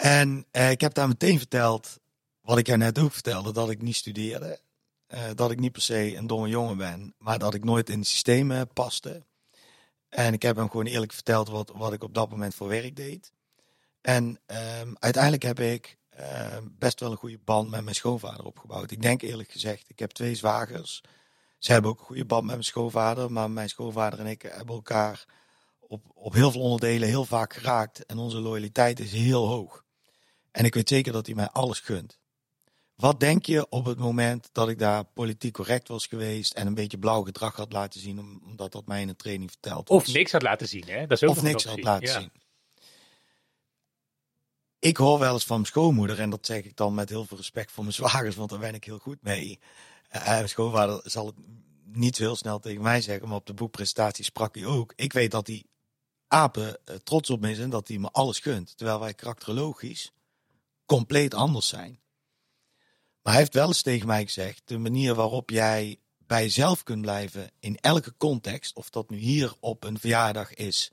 En eh, ik heb daar meteen verteld, wat ik jou net ook vertelde, dat ik niet studeerde. Eh, dat ik niet per se een domme jongen ben, maar dat ik nooit in het systeem paste. En ik heb hem gewoon eerlijk verteld wat, wat ik op dat moment voor werk deed. En ehm, uiteindelijk heb ik ehm, best wel een goede band met mijn schoonvader opgebouwd. Ik denk eerlijk gezegd, ik heb twee zwagers. Ze hebben ook een goede band met mijn schoonvader, maar mijn schoonvader en ik hebben elkaar op, op heel veel onderdelen heel vaak geraakt. En onze loyaliteit is heel hoog. En ik weet zeker dat hij mij alles gunt. Wat denk je op het moment dat ik daar politiek correct was geweest en een beetje blauw gedrag had laten zien, om- omdat dat mij in een training verteld was? Of niks had laten zien, hè? Dat is ook of niks had laten Ja. zien. Ik hoor wel eens van mijn schoonmoeder, en dat zeg ik dan met heel veel respect voor mijn zwagers, want daar ben ik heel goed mee. Eh, mijn schoonvader zal het niet heel snel tegen mij zeggen, maar op de boekpresentatie sprak hij ook. Ik weet dat die apen eh, trots op me is en dat hij me alles gunt. Terwijl wij karakterologisch compleet anders zijn. Maar hij heeft wel eens tegen mij gezegd: de manier waarop jij bij jezelf kunt blijven in elke context, of dat nu hier op een verjaardag is,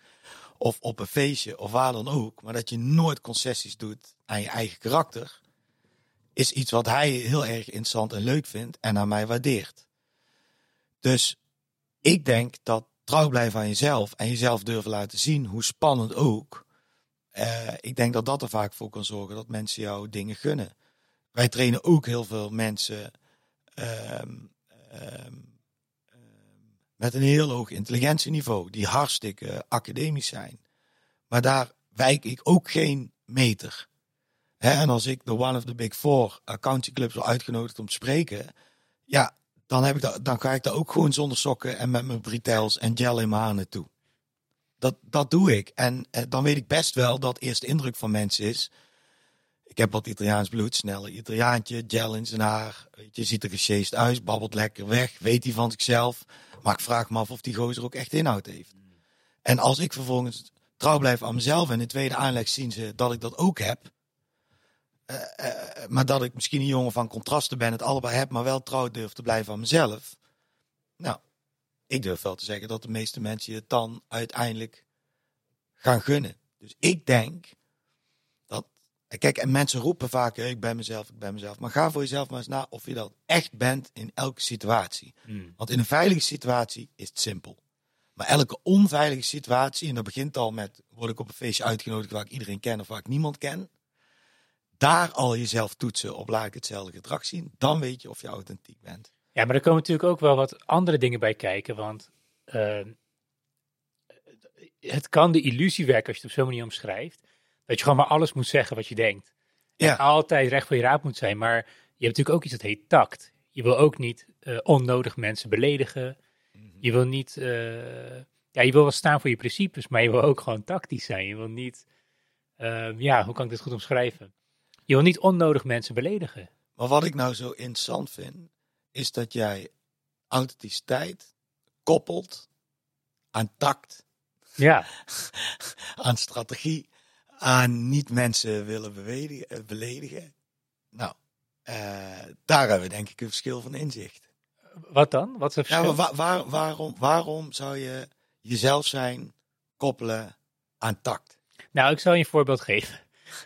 of op een feestje, of waar dan ook, maar dat je nooit concessies doet aan je eigen karakter, is iets wat hij heel erg interessant en leuk vindt en aan mij waardeert. Dus ik denk dat trouw blijven aan jezelf en jezelf durven laten zien, hoe spannend ook. Uh, ik denk dat dat er vaak voor kan zorgen dat mensen jou dingen gunnen. Wij trainen ook heel veel mensen um, um, met een heel hoog intelligentieniveau, die hartstikke academisch zijn. Maar daar wijk ik ook geen meter. en als ik de One of the Big Four accounting clubs wil uitgenodigd om te spreken, ja, dan, heb ik dat, dan ga ik daar ook gewoon zonder sokken en met mijn bretels en gel in mijn haar naartoe. Dat, dat doe ik. En eh, dan weet ik best wel dat eerste indruk van mensen is. Ik heb wat Italiaans bloed, snelle Italiaantje, gel in zijn haar. Je, ziet er gesjeest uit, babbelt lekker weg, weet hij van zichzelf. Maar ik vraag me af of die gozer ook echt inhoud heeft. En als ik vervolgens trouw blijf aan mezelf en in tweede aanleg zien ze dat ik dat ook heb. Uh, uh, maar dat ik misschien een jongen van contrasten ben, het allebei heb, maar wel trouw durf te blijven aan mezelf. Nou, ik durf wel te zeggen dat de meeste mensen het dan uiteindelijk gaan gunnen. Dus ik denk dat. Kijk, en mensen roepen vaak: ik ben mezelf, ik ben mezelf. Maar ga voor jezelf maar eens na of je dat echt bent in elke situatie. Hmm. Want in een veilige situatie is het simpel. Maar elke onveilige situatie, en dat begint al met: word ik op een feestje uitgenodigd waar ik iedereen ken of waar ik niemand ken. Daar al jezelf toetsen op laat ik hetzelfde gedrag zien. Dan weet je of je authentiek bent. Ja, maar er komen natuurlijk ook wel wat andere dingen bij kijken. Want uh, het kan de illusie werken als je het op zo'n manier omschrijft. Dat je gewoon maar alles moet zeggen wat je denkt. Ja. En altijd recht voor je raad moet zijn. Maar je hebt natuurlijk ook iets dat heet tact. Je wil ook niet uh, onnodig mensen beledigen. Mhm. Je wil niet. Uh, ja, je wil wel staan voor je principes, maar je wil ook gewoon tactisch zijn. Je wil niet. Uh, ja, hoe kan ik dit goed omschrijven? Je wil niet onnodig mensen beledigen. Maar wat ik nou zo interessant vind, is dat jij authenticiteit koppelt aan tact. Ja. aan strategie, aan niet mensen willen eh, beledigen. Nou, uh, daar hebben we denk ik een verschil van inzicht. Wat dan? Wat is het verschil? Ja, waar, waarom, waarom zou je jezelf zijn koppelen aan tact? Nou, ik zal je een voorbeeld geven.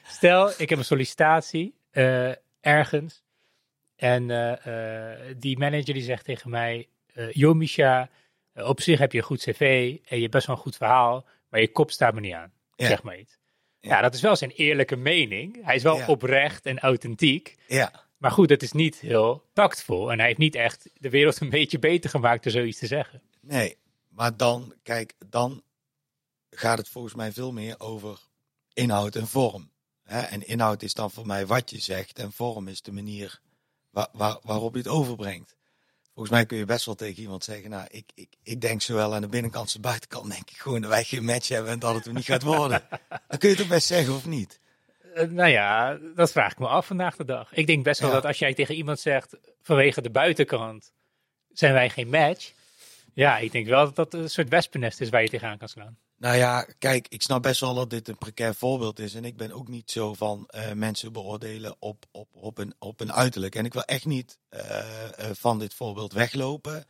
Stel, ik heb een sollicitatie uh, ergens en uh, die manager die zegt tegen mij, Jo Misha, op zich heb je een goed cv en je hebt best wel een goed verhaal, maar je kop staat me niet aan. Zeg maar iets. Ja. dat is wel zijn eerlijke mening. Hij is wel oprecht en authentiek. Ja. Maar goed, het is niet heel tactvol. En hij heeft niet echt de wereld een beetje beter gemaakt door zoiets te zeggen. Nee, maar dan, kijk, dan gaat het volgens mij veel meer over inhoud en vorm. En inhoud is dan voor mij wat je zegt en vorm is de manier waar, waar, waarop je het overbrengt. Volgens mij kun je best wel tegen iemand zeggen, nou, ik, ik, ik denk zowel aan de binnenkant als de buitenkant, denk ik gewoon dat wij geen match hebben en dat het er niet gaat worden. Dan kun je het ook best zeggen of niet? Uh, nou ja, dat vraag ik me af vandaag de dag. Ik denk best wel dat als jij tegen iemand zegt, vanwege de buitenkant zijn wij geen match. Ja, ik denk wel dat dat een soort wespennest is waar je tegenaan kan slaan. Nou ja, kijk, ik snap best wel dat dit een precair voorbeeld is. En ik ben ook niet zo van uh, mensen beoordelen op, op, op, een, op een uiterlijk. En ik wil echt niet uh, uh, van dit voorbeeld weglopen.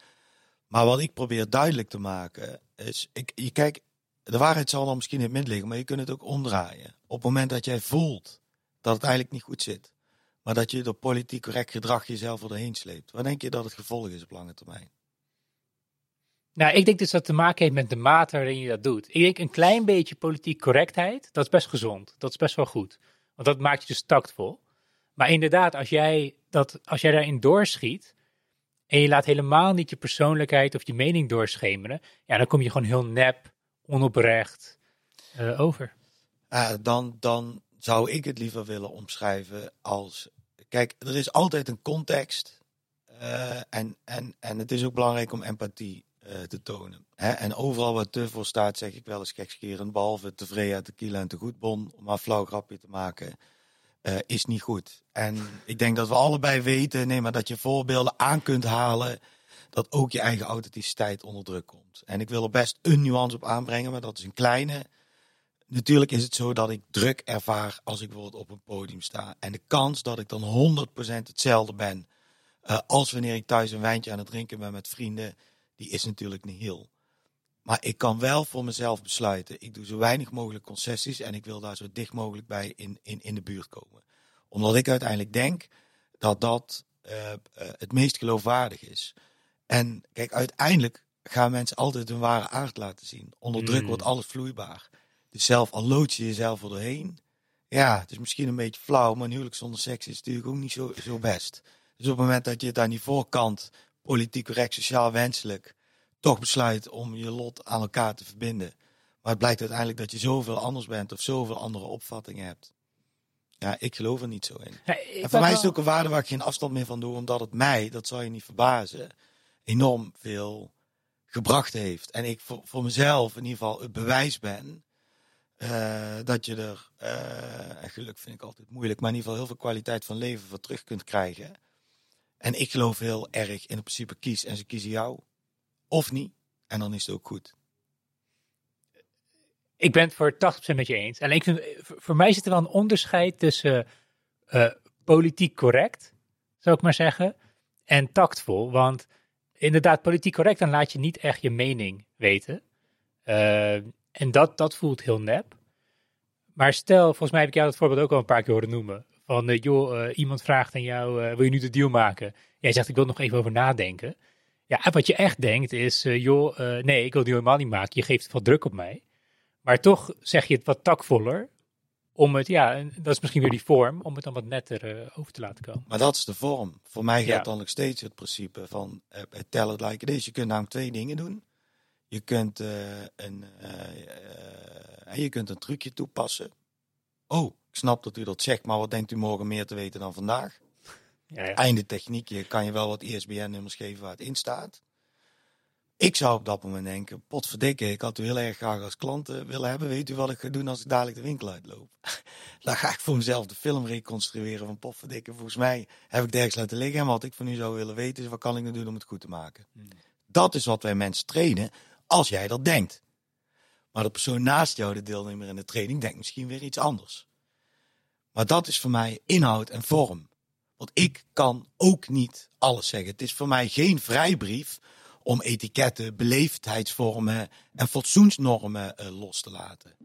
Maar wat ik probeer duidelijk te maken is, ik, je, kijk, de waarheid zal dan misschien in het midden liggen, maar je kunt het ook omdraaien. Op het moment dat jij voelt dat het eigenlijk niet goed zit, maar dat je door politiek correct gedrag jezelf erheen sleept, wat denk je dat het gevolg is op lange termijn? Nou, ik denk dus dat het te maken heeft met de mate waarin je dat doet. Ik denk een klein beetje politiek correctheid, dat is best gezond. Dat is best wel goed. Want dat maakt je dus tactvol. Maar inderdaad, als jij, dat, als jij daarin doorschiet en je laat helemaal niet je persoonlijkheid of je mening doorschemeren, ja, dan kom je gewoon heel nep, onoprecht uh, over. Uh, dan, dan zou ik het liever willen omschrijven als, kijk, er is altijd een context uh, en, en, en het is ook belangrijk om empathie te tonen. En overal waar te voor staat, zeg ik wel eens gekscherend, behalve tevreden, tequila en te goedbon, om maar flauw grapje te maken, uh, is niet goed. En ik denk dat we allebei weten, nee, maar dat je voorbeelden aan kunt halen, dat ook je eigen authenticiteit onder druk komt. En ik wil er best een nuance op aanbrengen, maar dat is een kleine. natuurlijk is het zo dat ik druk ervaar als ik bijvoorbeeld op een podium sta. En de kans dat ik dan 100% hetzelfde ben uh, als wanneer ik thuis een wijntje aan het drinken ben met vrienden, die is natuurlijk niet heel. Maar ik kan wel voor mezelf besluiten. Ik doe zo weinig mogelijk concessies en ik wil daar zo dicht mogelijk bij in, in, in de buurt komen. Omdat ik uiteindelijk denk dat dat uh, uh, het meest geloofwaardig is. En kijk, uiteindelijk gaan mensen altijd hun ware aard laten zien. Onder druk mm. wordt alles vloeibaar. Dus zelf al lood je jezelf er doorheen. Ja, het is misschien een beetje flauw, maar een huwelijk zonder seks is natuurlijk ook niet zo, zo best. Dus op het moment dat je het aan die voorkant, politiek correct, sociaal wenselijk, toch besluit om je lot aan elkaar te verbinden. Maar het blijkt uiteindelijk dat je zoveel anders bent of zoveel andere opvattingen hebt. Ja, ik geloof er niet zo in. Ja, en voor mij is het ook een waarde waar ik geen afstand meer van doe, omdat het mij, dat zal je niet verbazen, enorm veel gebracht heeft. En ik voor, voor mezelf in ieder geval het bewijs ben uh, dat je er, uh, en geluk vind ik altijd moeilijk, maar in ieder geval heel veel kwaliteit van leven voor terug kunt krijgen. En ik geloof heel erg in het principe kies en ze kiezen jou of niet. En dan is het ook goed. Ik ben het voor 80% met je eens. En voor mij zit er wel een onderscheid tussen uh, politiek correct, zou ik maar zeggen, en tactvol. Want inderdaad, politiek correct, dan laat je niet echt je mening weten. Uh, en dat, dat voelt heel nep. Maar stel, volgens mij heb ik jou dat voorbeeld ook al een paar keer horen noemen. Van, uh, joh, uh, iemand vraagt aan jou, uh, wil je nu de deal maken? Jij zegt, ik wil nog even over nadenken. Ja, wat je echt denkt is, joh, nee, ik wil die helemaal niet maken. Je geeft wat druk op mij. Maar toch zeg je het wat takvoller. Om het, ja, dat is misschien weer die vorm, om het dan wat netter over te laten komen. Maar dat is de vorm. Voor mij geldt dan nog steeds het principe van tell it like it is. Je kunt namelijk twee dingen doen. Je kunt, uh, een, uh, je kunt een trucje toepassen. Oh, ik snap dat u dat zegt, maar wat denkt u morgen meer te weten dan vandaag? Ja, ja. Einde techniek, je kan je wel wat ISBN-nummers geven waar het in staat. Ik zou op dat moment denken, potverdikke, ik had u heel erg graag als klant willen hebben. Weet u wat ik ga doen als ik dadelijk de winkel uitloop? Dan ga ik voor mezelf de film reconstrueren van potverdikke. Volgens mij heb ik ergens laten liggen. En wat ik van u zou willen weten is, wat kan ik nu doen om het goed te maken? Hmm. Dat is wat wij mensen trainen als jij dat denkt. Maar de persoon naast jou, de deelnemer in de training, denkt misschien weer iets anders. Maar dat is voor mij inhoud en vorm. Want ik kan ook niet alles zeggen. Het is voor mij geen vrijbrief om etiketten, beleefdheidsvormen en fatsoensnormen uh, los te laten.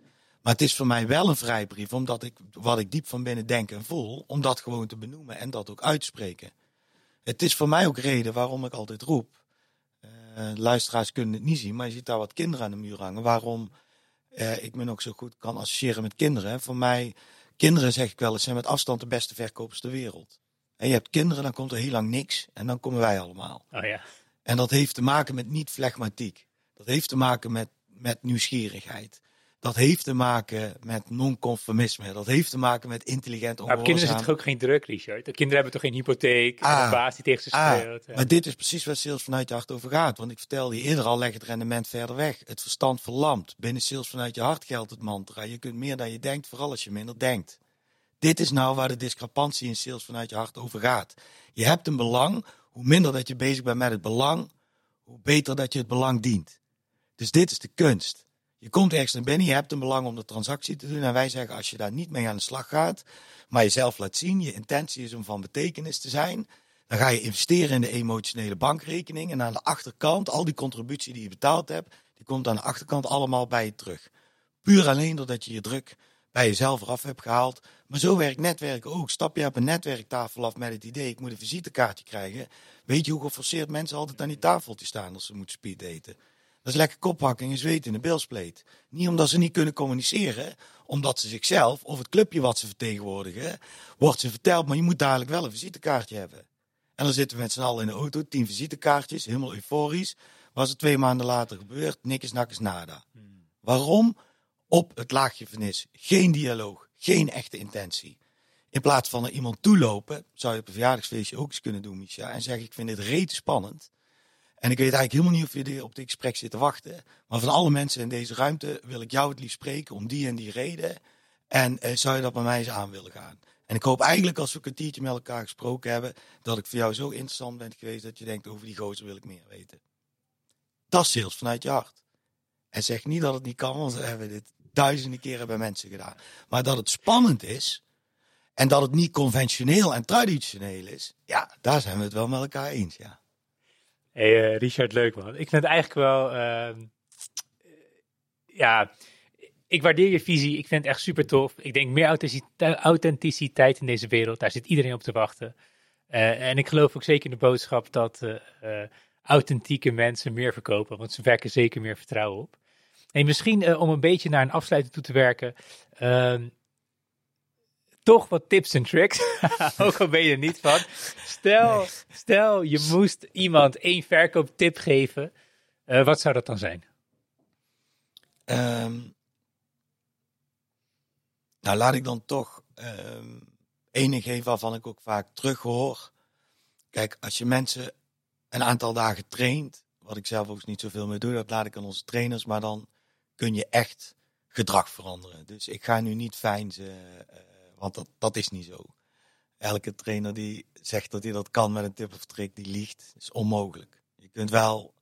Maar het is voor mij wel een vrijbrief, omdat ik wat ik diep van binnen denk en voel, om dat gewoon te benoemen en dat ook uitspreken. Het is voor mij ook reden waarom ik altijd roep: luisteraars kunnen het niet zien, maar je ziet daar wat kinderen aan de muur hangen. Waarom uh, ik me ook zo goed kan associëren met kinderen. Voor mij, kinderen zeg ik wel eens, zijn met afstand de beste verkopers ter wereld. En je hebt kinderen, dan komt er heel lang niks en dan komen wij allemaal. Oh ja. En dat heeft te maken met niet flegmatiek. Dat heeft te maken met, met nieuwsgierigheid. Dat heeft te maken met non-conformisme. Dat heeft te maken met intelligent ongehoorzaam. Maar kinderen zitten toch ook geen druk, Richard? De kinderen hebben toch geen hypotheek? Ah, een baas die tegen ze ah, speelt? Maar dit is precies waar sales vanuit je hart over gaat. Want ik vertelde je eerder al, leg het rendement verder weg. Het verstand verlamt. Binnen sales vanuit je hart geldt het mantra. Je kunt meer dan je denkt, vooral als je minder denkt. Dit is nou waar de discrepantie in sales vanuit je hart over gaat. Je hebt een belang. Hoe minder dat je bezig bent met het belang, hoe beter dat je het belang dient. Dus dit is de kunst. Je komt ergens naar binnen, je hebt een belang om de transactie te doen. En wij zeggen, als je daar niet mee aan de slag gaat, maar jezelf laat zien, je intentie is om van betekenis te zijn, dan ga je investeren in de emotionele bankrekening. En aan de achterkant, al die contributie die je betaald hebt, die komt aan de achterkant allemaal bij je terug. Puur alleen doordat je je druk bij jezelf eraf hebt gehaald. Maar zo werkt netwerken ook. Stap je op een netwerktafel af met het idee, ik moet een visitekaartje krijgen. Weet je hoe geforceerd mensen altijd aan die tafeltje staan als ze moeten speed eten? Dat is lekker kophakking en zweet in de bilspleet. Niet omdat ze niet kunnen communiceren, omdat ze zichzelf of het clubje wat ze vertegenwoordigen, wordt ze verteld, maar je moet dadelijk wel een visitekaartje hebben. En dan zitten we met z'n allen in de auto, tien visitekaartjes, helemaal euforisch. Was het twee maanden later gebeurd, niks nakkes nada. Waarom? Op het laagje vernis. Geen dialoog, geen echte intentie. In plaats van er iemand toelopen, zou je op een verjaardagsfeestje ook eens kunnen doen, Micha. En zeggen, ik vind dit reet spannend. En ik weet eigenlijk helemaal niet of je op dit gesprek zit te wachten. Maar van alle mensen in deze ruimte wil ik jou het liefst spreken om die en die reden. En eh, zou je dat bij mij eens aan willen gaan? En ik hoop eigenlijk als we een kwartiertje met elkaar gesproken hebben, dat ik voor jou zo interessant ben geweest dat je denkt over die gozer wil ik meer weten. Dat is vanuit je hart. En zeg niet dat het niet kan, want we hebben dit duizenden keren bij mensen gedaan. Maar dat het spannend is en dat het niet conventioneel en traditioneel is, ja, daar zijn we het wel met elkaar eens, ja. Hey, uh, Richard, leuk man. Ik vind het eigenlijk wel, uh, ja, ik waardeer je visie. Ik vind het echt super tof. Ik denk meer authenticiteit in deze wereld. Daar zit iedereen op te wachten. Uh, en ik geloof ook zeker in de boodschap dat uh, authentieke mensen meer verkopen. Want ze werken zeker meer vertrouwen op. En misschien om een beetje naar een afsluiting toe te werken. Ehm, toch wat tips en tricks. ook al ben je er niet van. Stel, stel je moest iemand één verkooptip geven. wat zou dat dan zijn? Um, nou, laat ik dan toch um, ene geven waarvan ik ook vaak terughoor. Kijk, als je mensen een aantal dagen traint, wat ik zelf ook niet zoveel meer doe, dat laat ik aan onze trainers, maar dan kun je echt gedrag veranderen. Dus ik ga nu niet fijn uh, want dat, dat is niet zo. Elke trainer die zegt dat hij dat kan met een tip of trick, die liegt. Is onmogelijk. Je kunt wel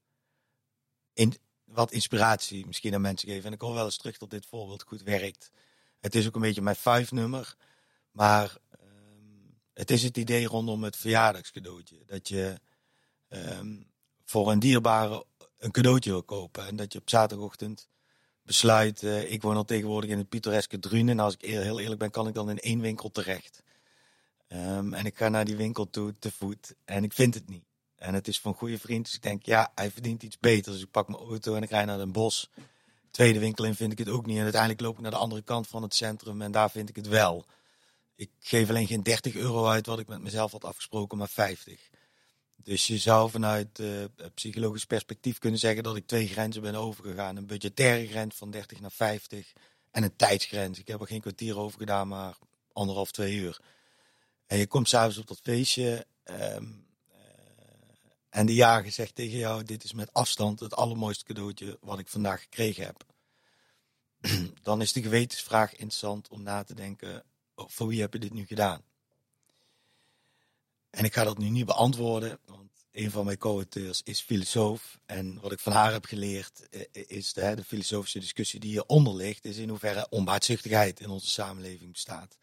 in, wat inspiratie misschien aan mensen geven. En ik hoor wel eens terug dat dit voorbeeld goed werkt. Het is ook een beetje mijn vijf nummer. Maar um, het is het idee rondom het verjaardagscadeautje. Dat je um, voor een dierbare een cadeautje wil kopen. En dat je op zaterdagochtend besluit, uh, ik woon al tegenwoordig in het pittoreske Drunen. En als ik heel eerlijk ben, kan ik dan in één winkel terecht. Um, en ik ga naar die winkel toe te voet en ik vind het niet. En het is van goede vriend, dus ik denk, ja, hij verdient iets beters. Dus ik pak mijn auto en ik rij naar een bos tweede winkel in vind ik het ook niet. En uiteindelijk loop ik naar de andere kant van het centrum en daar vind ik het wel. Ik geef alleen geen 30 euro uit wat ik met mezelf had afgesproken, maar 50. Dus je zou vanuit uh, psychologisch perspectief kunnen zeggen dat ik twee grenzen ben overgegaan. Een budgettaire grens van 30 naar 50 en een tijdsgrens. Ik heb er geen kwartier over gedaan, maar anderhalf, twee uur. En je komt s'avonds op dat feestje um, en de jager zegt tegen jou: Dit is met afstand het allermooiste cadeautje wat ik vandaag gekregen heb. Dan is de gewetensvraag interessant om na te denken: oh, voor wie heb je dit nu gedaan? En ik ga dat nu niet beantwoorden, want een van mijn co-auteurs is filosoof. En wat ik van haar heb geleerd eh, is de, de filosofische discussie die hieronder ligt, is in hoeverre onbaatzuchtigheid in onze samenleving bestaat.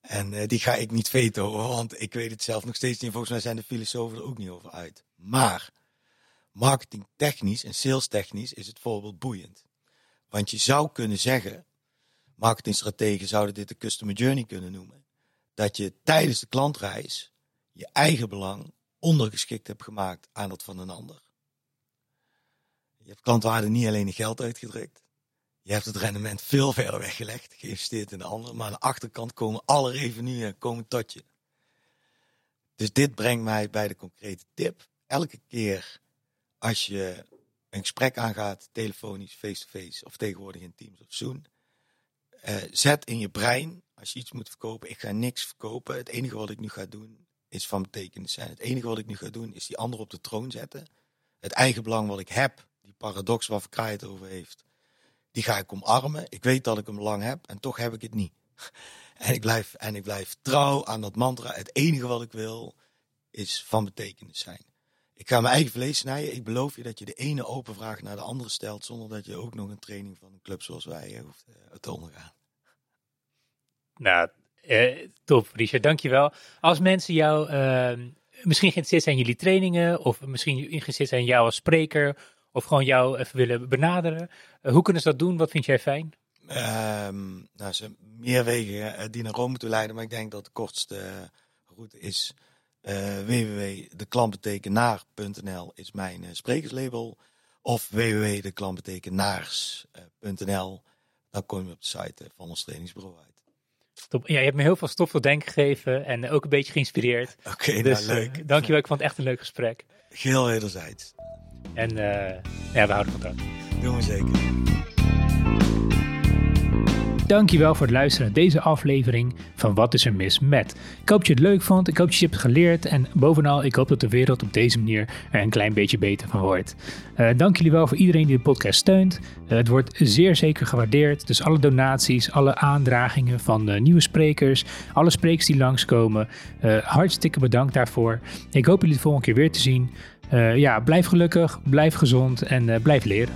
En uh, die ga ik niet vetoen, want ik weet het zelf nog steeds niet. Volgens mij zijn de filosofen er ook niet over uit. Maar marketingtechnisch en salestechnisch is het voorbeeld boeiend. Want je zou kunnen zeggen, marketingstrategen zouden dit de customer journey kunnen noemen, dat je tijdens de klantreis je eigen belang ondergeschikt hebt gemaakt aan dat van een ander. Je hebt klantwaarde niet alleen in geld uitgedrukt, je hebt het rendement veel verder weggelegd, geïnvesteerd in de ander, maar aan de achterkant komen alle revenuen komen tot je. Dus dit brengt mij bij de concrete tip. Elke keer als je een gesprek aangaat, telefonisch, face-to-face of tegenwoordig in Teams of Zoom, uh, zet in je brein, als je iets moet verkopen, ik ga niks verkopen. Het enige wat ik nu ga doen is van betekenis zijn. Het enige wat ik nu ga doen is die ander op de troon zetten. Het eigen belang wat ik heb, die paradox waar Verkraai het over heeft, die ga ik omarmen. Ik weet dat ik hem lang heb en toch heb ik het niet. En ik blijf, en ik blijf trouw aan dat mantra. Het enige wat ik wil is van betekenis zijn. Ik ga mijn eigen vlees snijden. Ik beloof je dat je de ene open vraag naar de andere stelt. zonder dat je ook nog een training van een club zoals wij hoeft uh, te ondergaan. Nou, eh, top, Richard. Dankjewel. Als mensen jou uh, misschien geïnteresseerd zijn in jullie trainingen. of misschien geïnteresseerd zijn in jou als spreker of gewoon jou even willen benaderen. Uh, hoe kunnen ze dat doen? Wat vind jij fijn? Um, nou, ze meer wegen uh, die naar Rome toe leiden, maar ik denk dat de kortste uh, route is uh, www.deklantbetekenaar.nl is mijn sprekerslabel of www.deklantbetekenaars.nl. Dan kom je op de site van ons trainingsbureau uit. Top. Ja, je hebt me heel veel stof tot denken gegeven en ook een beetje geïnspireerd. Oké, okay, dus, nou, leuk. dankjewel, ik vond het echt een leuk gesprek. Geheel wederzijds. En uh, ja, we houden contact. Doen we zeker. Dankjewel voor het luisteren naar deze aflevering van Wat is er mis met. Ik hoop dat je het leuk vond, ik hoop dat je hebt geleerd en bovenal ik hoop dat de wereld op deze manier er een klein beetje beter van wordt. Uh, dank jullie wel voor iedereen die de podcast steunt. Uh, het wordt zeer zeker gewaardeerd, dus alle donaties, alle aandragingen van uh, nieuwe sprekers, alle sprekers die langskomen, hartstikke bedankt daarvoor. Ik hoop jullie de volgende keer weer te zien. Ja, blijf gelukkig, blijf gezond en blijf leren.